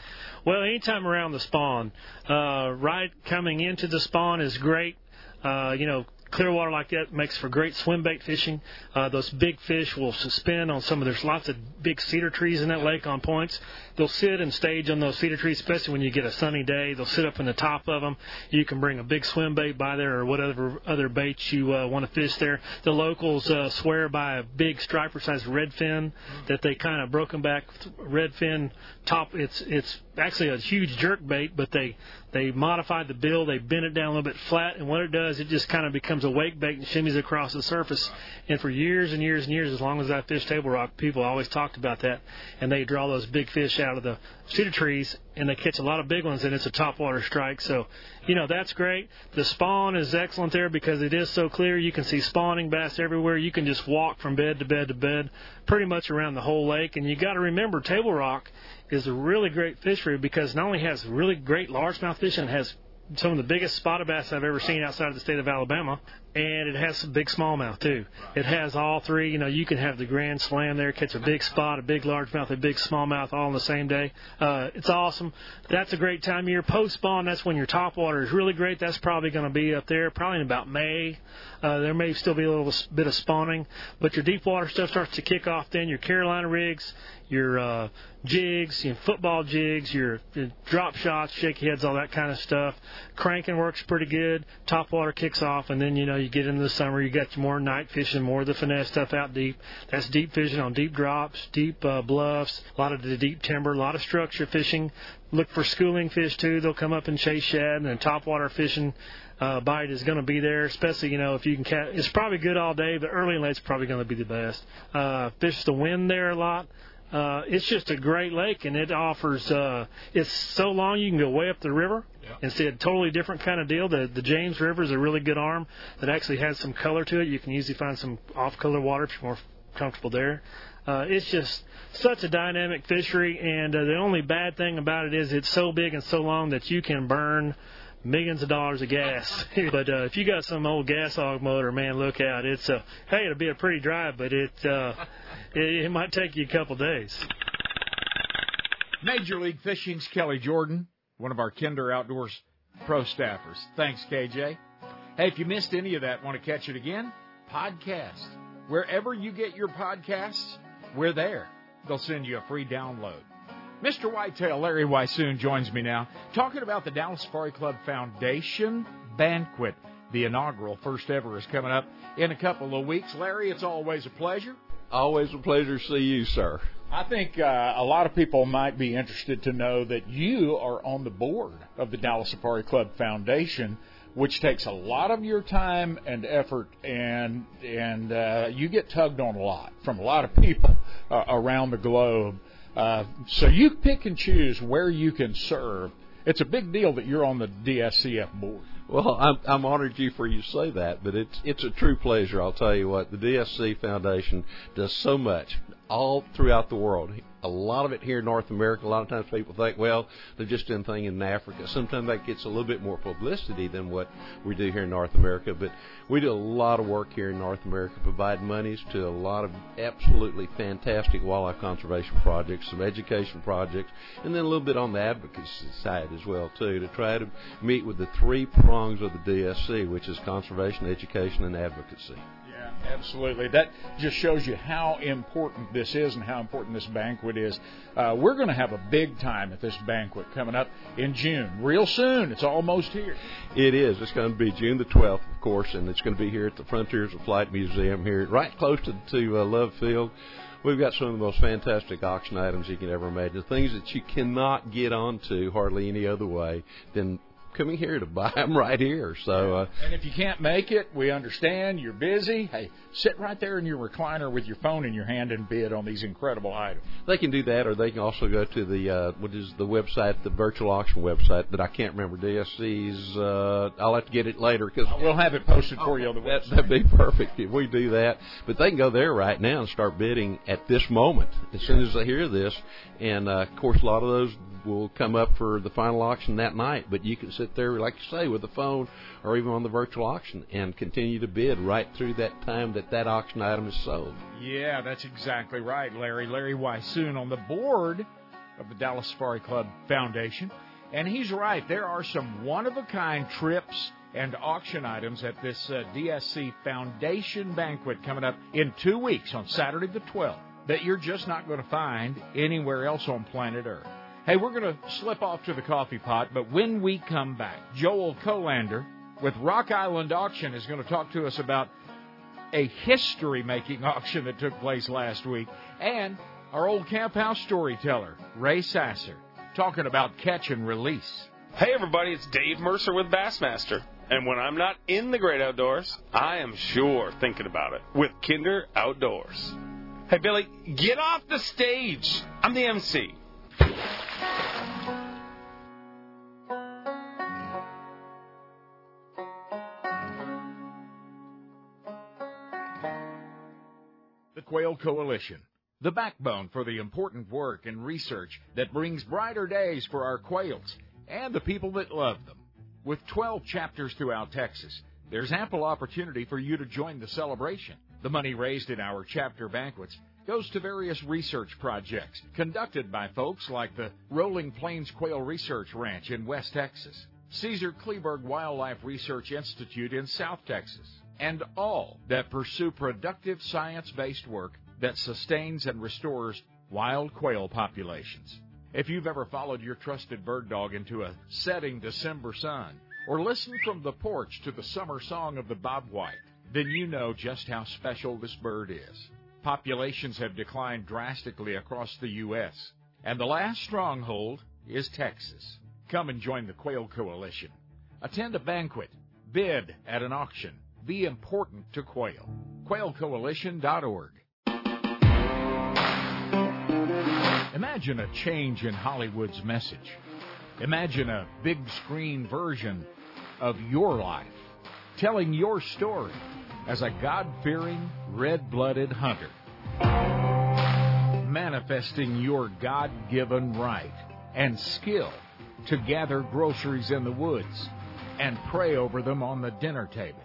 Well, anytime around the spawn. Uh, right coming into the spawn is great. Uh, you know, clear water like that makes for great swim bait fishing. Uh, those big fish will suspend on some of. There's lots of big cedar trees in that lake on points. They'll sit and stage on those cedar trees, especially when you get a sunny day. They'll sit up in the top of them. You can bring a big swim bait by there or whatever other baits you uh, want to fish there. The locals uh, swear by a big striper-sized redfin that they kind of broken back redfin top. It's it's actually a huge jerk bait, but they they modified the bill. They bent it down a little bit flat, and what it does, it just kind of becomes a wake bait and shimmies across the surface. And for years and years and years, as long as I fished Table Rock, people always talked about that, and they draw those big fish out of the cedar trees, and they catch a lot of big ones, and it's a topwater strike. So, you know, that's great. The spawn is excellent there because it is so clear. You can see spawning bass everywhere. You can just walk from bed to bed to bed, pretty much around the whole lake. And you got to remember, Table Rock is a really great fishery because not only has really great largemouth fishing, it has some of the biggest spotted bass I've ever seen outside of the state of Alabama, and it has some big smallmouth too. It has all three. You know, you can have the grand slam there, catch a big spot, a big largemouth, a big smallmouth all on the same day. Uh, it's awesome. That's a great time of year. Post spawn, that's when your top water is really great. That's probably going to be up there, probably in about May. Uh, there may still be a little bit of spawning, but your deep water stuff starts to kick off then. Your Carolina rigs, your uh, jigs, your football jigs, your, your drop shots, shaky heads, all that kind of stuff. Cranking works pretty good. Top water kicks off, and then you know you get into the summer. You got more night fishing, more of the finesse stuff out deep. That's deep fishing on deep drops, deep uh, bluffs, a lot of the deep timber, a lot of structure fishing. Look for schooling fish too. They'll come up and chase shad, and then top water fishing uh, bite is going to be there, especially you know if you can catch. It's probably good all day, but early and late's probably going to be the best. Uh, fish the wind there a lot. Uh, it's just a great lake, and it offers. Uh, it's so long you can go way up the river and see a totally different kind of deal. The the James River is a really good arm that actually has some color to it. You can usually find some off-color water if you're more comfortable there. Uh, it's just such a dynamic fishery, and uh, the only bad thing about it is it's so big and so long that you can burn millions of dollars of gas. but uh, if you got some old gas hog motor, man, look out! It's a hey, it'll be a pretty drive, but it uh, it, it might take you a couple days. Major League Fishing's Kelly Jordan, one of our Kinder Outdoors pro staffers. Thanks, KJ. Hey, if you missed any of that, want to catch it again? Podcast. Wherever you get your podcasts, we're there. They'll send you a free download. Mr. Whitetail Larry Weishuhn joins me now, talking about the Dallas Safari Club Foundation Banquet. The inaugural first ever is coming up in a couple of weeks. Larry, it's always a pleasure. Always a pleasure to see you, sir. I think uh, a lot of people might be interested to know that you are on the board of the Dallas Safari Club Foundation, which takes a lot of your time and effort, and and uh, you get tugged on a lot from a lot of people uh, around the globe. Uh, so you pick and choose where you can serve. It's a big deal that you're on the DSCF board. Well, I'm, I'm honored you for you say that, but it's it's a true pleasure. I'll tell you what, the DSC Foundation does so much all throughout the world. A lot of it here in North America. A lot of times people think, well, they're just doing thing in Africa. Sometimes that gets a little bit more publicity than what we do here in North America. But we do a lot of work here in North America, provide monies to a lot of absolutely fantastic wildlife conservation projects, some education projects, and then a little bit on the advocacy side as well too, to try to meet with the three prongs of the DSC, which is conservation, education, and advocacy. Absolutely. That just shows you how important this is and how important this banquet is. Uh, we're going to have a big time at this banquet coming up in June, real soon. It's almost here. It is. It's going to be June the 12th, of course, and it's going to be here at the Frontiers of Flight Museum here, right close to, to uh, Love Field. We've got some of the most fantastic auction items you can ever imagine, things that you cannot get onto hardly any other way than coming here to buy them right here. So, uh, and if you can't make it, we understand you're busy. Hey, sit right there in your recliner with your phone in your hand and bid on these incredible items. They can do that, or they can also go to the uh, what is the website, the virtual auction website that I can't remember. DSC's. Uh, I'll have to get it later because we'll have it posted for you on the website. That, that'd be perfect if we do that. But they can go there right now and start bidding at this moment as soon as they hear this. And uh, of course, a lot of those will come up for the final auction that night. But you can sit there, like you say, with the phone or even on the virtual auction and continue to bid right through that time that that auction item is sold. Yeah, that's exactly right, Larry. Larry Weishuhn on the board of the Dallas Safari Club Foundation. And he's right. There are some one of a kind trips and auction items at this uh, DSC Foundation banquet coming up in two weeks on Saturday the 12th that you're just not going to find anywhere else on planet Earth. Hey, we're going to slip off to the coffee pot, but when we come back, Joel Kolander with Rock Island Auction is going to talk to us about a history making auction that took place last week, and our old camp house storyteller, Ray Sasser, talking about catch and release. Hey, everybody, it's Dave Mercer with Bassmaster. And when I'm not in the great outdoors, I am sure thinking about it with Kinder Outdoors. Hey, Billy, get off the stage. I'm the MC. The Quail Coalition, the backbone for the important work and research that brings brighter days for our quails and the people that love them. With 12 chapters throughout Texas, there's ample opportunity for you to join the celebration. The money raised in our chapter banquets goes to various research projects conducted by folks like the Rolling Plains Quail Research Ranch in West Texas, Caesar Kleberg Wildlife Research Institute in South Texas, and all that pursue productive science based work that sustains and restores wild quail populations. If you've ever followed your trusted bird dog into a setting December sun, or listened from the porch to the summer song of the bobwhite, then you know just how special this bird is. Populations have declined drastically across the U.S., and the last stronghold is Texas. Come and join the Quail Coalition. Attend a banquet, bid at an auction, be important to quail. QuailCoalition.org. Imagine a change in Hollywood's message. Imagine a big screen version of your life, telling your story as a God fearing, red blooded hunter. Manifesting your God given right and skill to gather groceries in the woods and pray over them on the dinner table.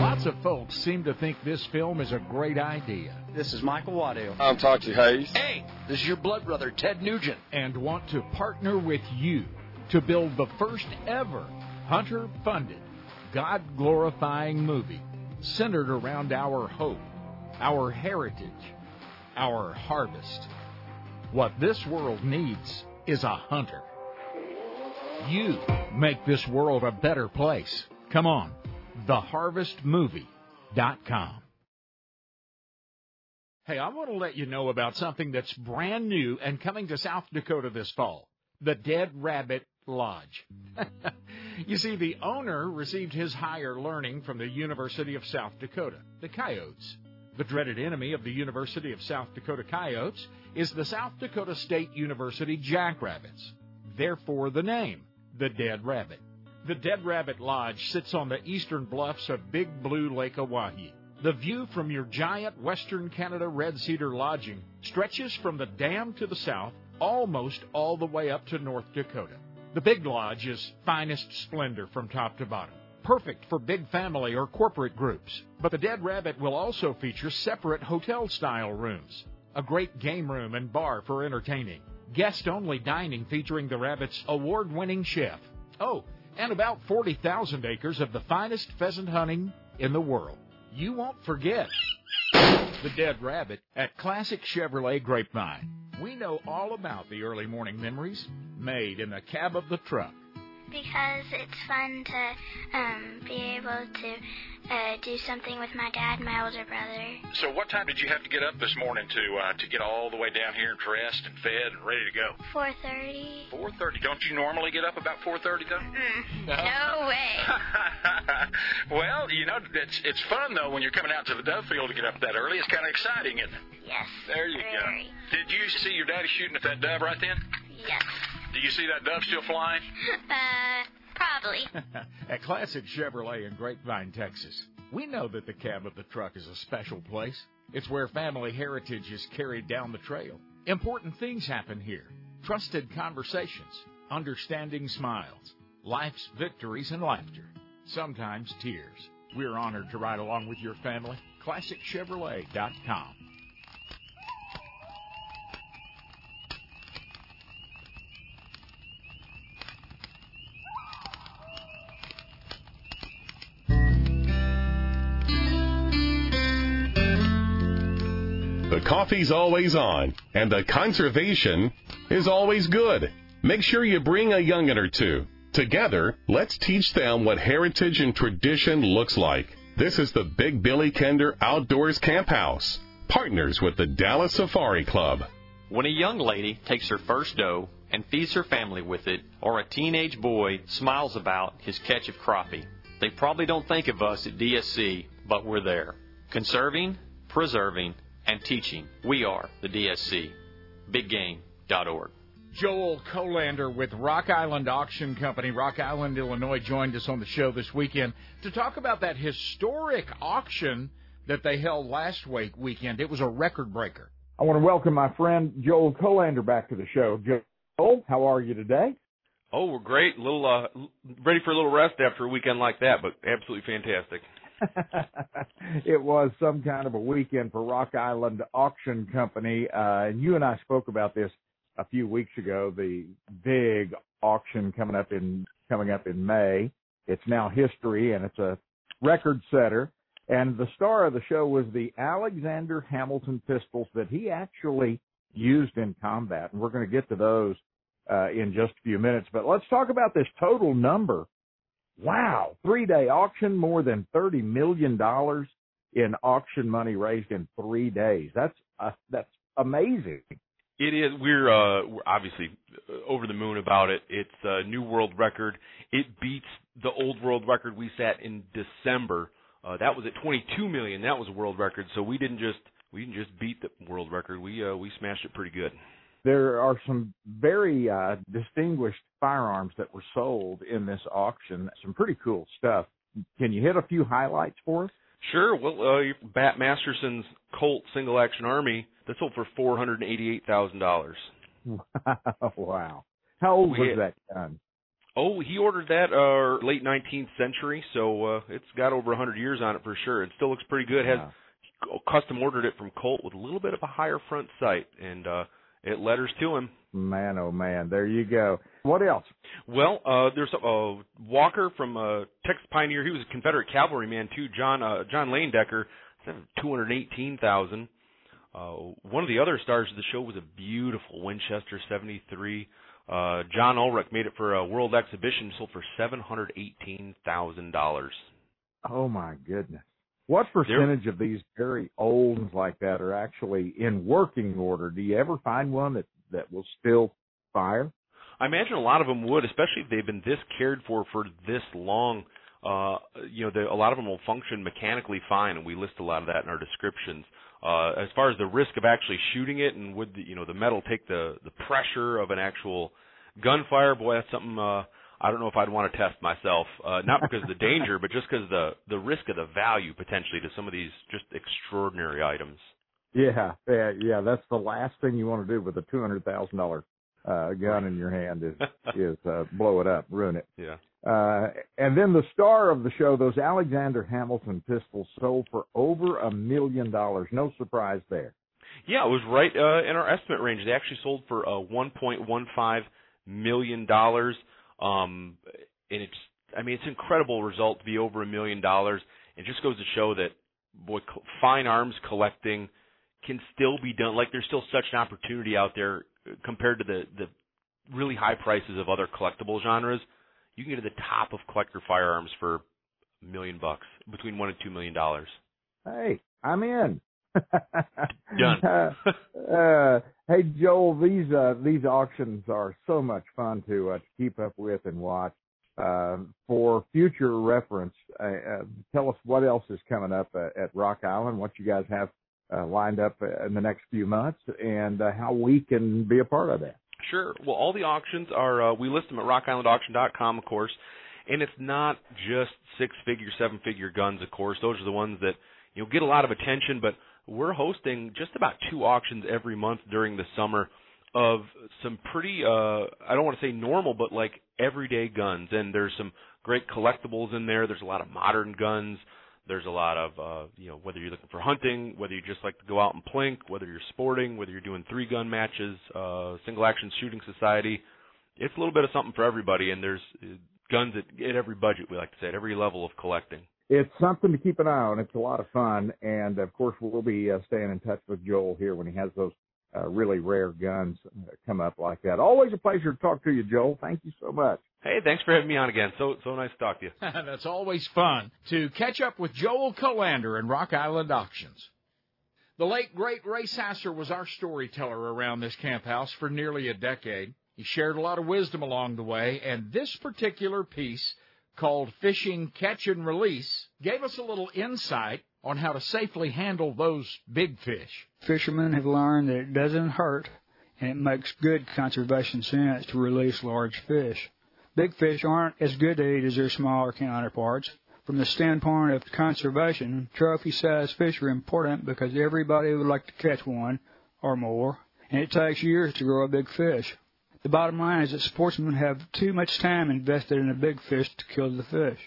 Lots of folks seem to think this film is a great idea. This is Michael Waddell. I'm Toxey Haas. Hey, this is your blood brother, Ted Nugent. And want to partner with you to build the first ever hunter funded, God glorifying movie centered around our hope, our heritage, our harvest. What this world needs is a hunter. You make this world a better place. Come on, theharvestmovie.com. Hey, I want to let you know about something that's brand new and coming to South Dakota this fall the Dead Rabbit Lodge. you see, the owner received his higher learning from the University of South Dakota, the Coyotes. The dreaded enemy of the University of South Dakota Coyotes is the South Dakota State University Jackrabbits. Therefore, the name, the Dead Rabbit. The Dead Rabbit Lodge sits on the eastern bluffs of Big Blue Lake Oahe. The view from your giant Western Canada Red Cedar lodging stretches from the dam to the south almost all the way up to North Dakota. The Big Lodge is finest splendor from top to bottom. Perfect for big family or corporate groups. But the Dead Rabbit will also feature separate hotel style rooms, a great game room and bar for entertaining, guest only dining featuring the Rabbit's award winning chef. Oh, and about 40,000 acres of the finest pheasant hunting, in the world. You won't forget the dead rabbit at Classic Chevrolet Grapevine. We know all about the early morning memories made in the cab of the truck. Because it's fun to um, be able to uh, do something with my dad and my older brother. So, what time did you have to get up this morning to uh, to get all the way down here and dressed and fed and ready to go? 4:30. 4:30. Don't you normally get up about 4:30 though? Mm, no way. well, you know it's it's fun though when you're coming out to the dove field to get up that early. It's kind of exciting, isn't it? Yes. There you very. go. Did you see your daddy shooting at that dove right then? Yes. Do you see that dove still flying? Uh, probably. At Classic Chevrolet in Grapevine, Texas, we know that the cab of the truck is a special place. It's where family heritage is carried down the trail. Important things happen here trusted conversations, understanding smiles, life's victories and laughter, sometimes tears. We're honored to ride along with your family. ClassicChevrolet.com. coffee's always on, and the conservation is always good. Make sure you bring a youngin' or two. Together, let's teach them what heritage and tradition looks like. This is the Big Billy Kinder Outdoors Camp House, partners with the Dallas Safari Club. When a young lady takes her first doe and feeds her family with it, or a teenage boy smiles about his catch of crappie, they probably don't think of us at DSC, but we're there. Conserving, preserving, and teaching. We are the DSC. BigGame.org. Joel Kolander with Rock Island Auction Company, Rock Island, Illinois, joined us on the show this weekend to talk about that historic auction that they held last week weekend. It was a record breaker. I want to welcome my friend Joel Kolander back to the show. Joel, how are you today? Oh, we're great. A little uh, ready for a little rest after a weekend like that, but absolutely fantastic. it was some kind of a weekend for Rock Island Auction Company, uh, and you and I spoke about this a few weeks ago. The big auction coming up in coming up in May. It's now history, and it's a record setter. And the star of the show was the Alexander Hamilton pistols that he actually used in combat, and we're going to get to those uh, in just a few minutes. But let's talk about this total number Wow, three day auction, more than $30 million in auction money raised in three days. That's, uh, that's amazing. It is. We're, uh, we're obviously over the moon about it. It's a new world record. It beats the old world record we set in December. Uh, that was at 22 million. That was a world record. So we didn't just we didn't just beat the world record. We uh, we smashed it pretty good there are some very uh, distinguished firearms that were sold in this auction. Some pretty cool stuff. Can you hit a few highlights for us? Sure. Well, uh, Bat Masterson's Colt Single Action Army that sold for four hundred and eighty-eight thousand dollars. wow! How old We was had- that gun? Oh, he ordered that uh late 19th century, so uh it's got over a 100 years on it for sure. It still looks pretty good. Has custom ordered it from Colt with a little bit of a higher front sight and uh it letters to him. Man, oh man! There you go. What else? Well, uh there's a uh, Walker from uh Texas Pioneer. He was a Confederate cavalryman too. John uh John Lane Decker, 218,000. Uh one of the other stars of the show was a beautiful Winchester 73. Uh John Ulrich made it for a world exhibition sold for $718,000. Oh my goodness! What percentage of these very old ones like that are actually in working order? Do you ever find one that that will still fire? I imagine a lot of them would, especially if they've been this cared for for this long. Uh, you know, the, a lot of them will function mechanically fine, and we list a lot of that in our descriptions. Uh, as far as the risk of actually shooting it, and would the, you know the metal take the the pressure of an actual gunfire? Boy, that's something uh, I don't know if I'd want to test myself. Uh, not because of the danger, but just because the the risk of the value potentially to some of these just extraordinary items. Yeah, yeah, yeah. That's the last thing you want to do with a two hundred thousand dollar uh, gun in your hand is is uh, blow it up, ruin it. Yeah. Uh, and then the star of the show, those Alexander Hamilton pistols sold for over a million dollars. No surprise there. Yeah, it was right uh, in our estimate range. They actually sold for uh, 1.15 million dollars. Um, and it's, I mean, it's an incredible result to be over a million dollars. It just goes to show that boy, fine arms collecting can still be done. Like there's still such an opportunity out there compared to the the really high prices of other collectible genres. You can get to the top of collector firearms for a million bucks, between one and two million dollars. Hey, I'm in. Done. uh, uh, hey Joel, these uh, these auctions are so much fun to uh, to keep up with and watch. Uh, for future reference, uh, uh, tell us what else is coming up uh, at Rock Island, what you guys have uh, lined up in the next few months, and uh, how we can be a part of that. Sure. Well, all the auctions are uh, we list them at rockislandauction.com, of course, and it's not just six-figure, seven-figure guns, of course. Those are the ones that you know get a lot of attention, but we're hosting just about two auctions every month during the summer of some pretty uh I don't want to say normal but like everyday guns. And there's some great collectibles in there. There's a lot of modern guns. There's a lot of uh you know whether you're looking for hunting whether you just like to go out and plink whether you're sporting whether you're doing three gun matches uh single action shooting society it's a little bit of something for everybody. And there's uh, guns at, at every budget we like to say at every level of collecting it's something to keep an eye on. It's a lot of fun, and of course, we'll be uh, staying in touch with Joel here when he has those uh, really rare guns uh, come up like that. Always a pleasure to talk to you, Joel. Thank you so much. Hey, thanks for having me on again. So so nice to talk to you. That's always fun to catch up with Joel Kolander in Rock Island Auctions. The late great Ray Sasser was our storyteller around this camp house for nearly a decade. He shared a lot of wisdom along the way, and this particular piece called Fishing Catch and Release gave us a little insight on how to safely handle those big fish. Fishermen have learned that it doesn't hurt and it makes good conservation sense to release large fish. Big fish aren't as good to eat as their smaller counterparts. From the standpoint of conservation, trophy sized fish are important because everybody would like to catch one or more, and it takes years to grow a big fish. The bottom line is that sportsmen have too much time invested in a big fish to kill the fish.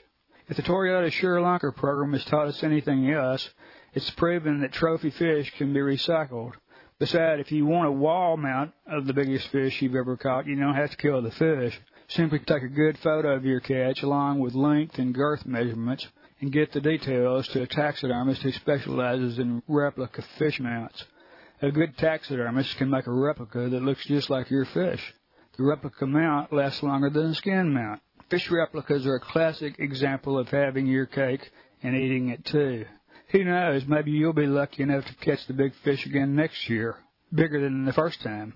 If the Toyota ShareLunker program has taught us anything else, it's proven that trophy fish can be recycled. Besides, if you want a wall mount of the biggest fish you've ever caught, you don't have to kill the fish. Simply take a good photo of your catch along with length and girth measurements and get the details to a taxidermist who specializes in replica fish mounts. A good taxidermist can make a replica that looks just like your fish. The replica mount lasts longer than a skin mount. Fish replicas are a classic example of having your cake and eating it too. Who knows, maybe you'll be lucky enough to catch the big fish again next year, bigger than the first time.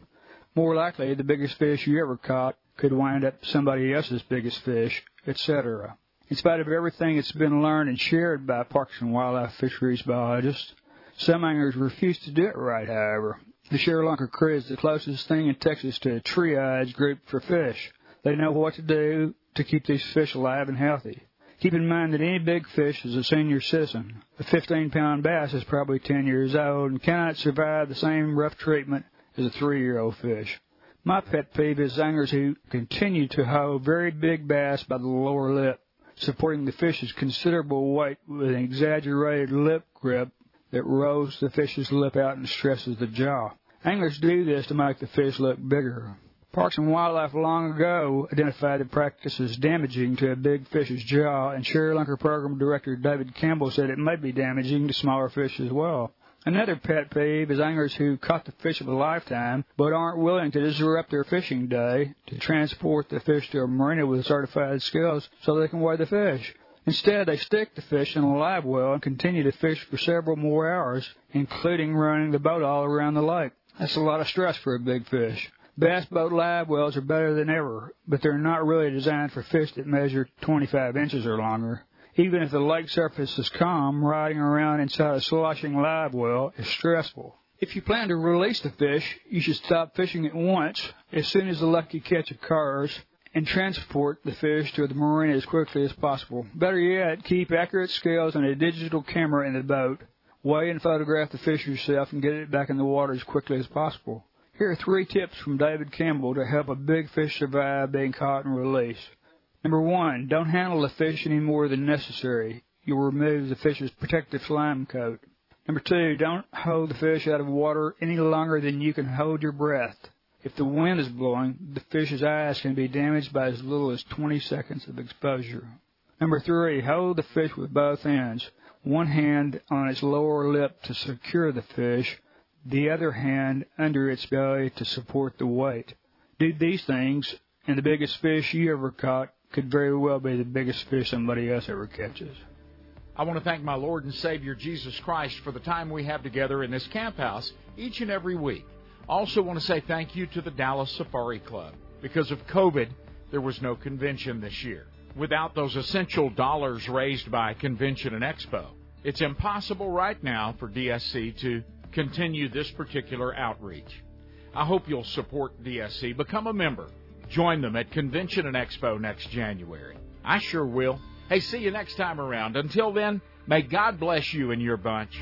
More likely, the biggest fish you ever caught could wind up somebody else's biggest fish, etc. In spite of everything that's been learned and shared by Parks and Wildlife Fisheries biologists, some anglers refuse to do it right, however. The Lanka crew is the closest thing in Texas to a triage group for fish. They know what to do to keep these fish alive and healthy. Keep in mind that any big fish is a senior citizen. A 15 pound bass is probably 10 years old and cannot survive the same rough treatment as a three year old fish. My pet peeve is anglers who continue to hold very big bass by the lower lip, supporting the fish's considerable weight with an exaggerated lip grip that rolls the fish's lip out and stresses the jaw. Anglers do this to make the fish look bigger. Parks and Wildlife long ago identified the practice as damaging to a big fish's jaw, and Sri Program Director David Campbell said it may be damaging to smaller fish as well. Another pet peeve is anglers who caught the fish of a lifetime but aren't willing to disrupt their fishing day to transport the fish to a marina with certified scales so they can weigh the fish. Instead, they stick the fish in a live well and continue to fish for several more hours, including running the boat all around the lake. That's a lot of stress for a big fish. Bass boat live wells are better than ever, but they're not really designed for fish that measure 25 inches or longer. Even if the lake surface is calm, riding around inside a sloshing live well is stressful. If you plan to release the fish, you should stop fishing at once as soon as the lucky catch occurs and transport the fish to the marina as quickly as possible. Better yet, keep accurate scales and a digital camera in the boat. Weigh and photograph the fish yourself and get it back in the water as quickly as possible. Here are three tips from David Campbell to help a big fish survive being caught and released. Number one, don't handle the fish any more than necessary. You'll remove the fish's protective slime coat. Number two, don't hold the fish out of water any longer than you can hold your breath. If the wind is blowing, the fish's eyes can be damaged by as little as 20 seconds of exposure. Number three, hold the fish with both ends. One hand on its lower lip to secure the fish, the other hand under its belly to support the weight. Do these things, and the biggest fish you ever caught could very well be the biggest fish somebody else ever catches. I want to thank my Lord and Savior Jesus Christ for the time we have together in this camp house each and every week. Also want to say thank you to the Dallas Safari Club. Because of COVID, there was no convention this year. Without those essential dollars raised by Convention and Expo, it's impossible right now for DSC to continue this particular outreach. I hope you'll support DSC, become a member, join them at Convention and Expo next January. I sure will. Hey, see you next time around. Until then, may God bless you and your bunch.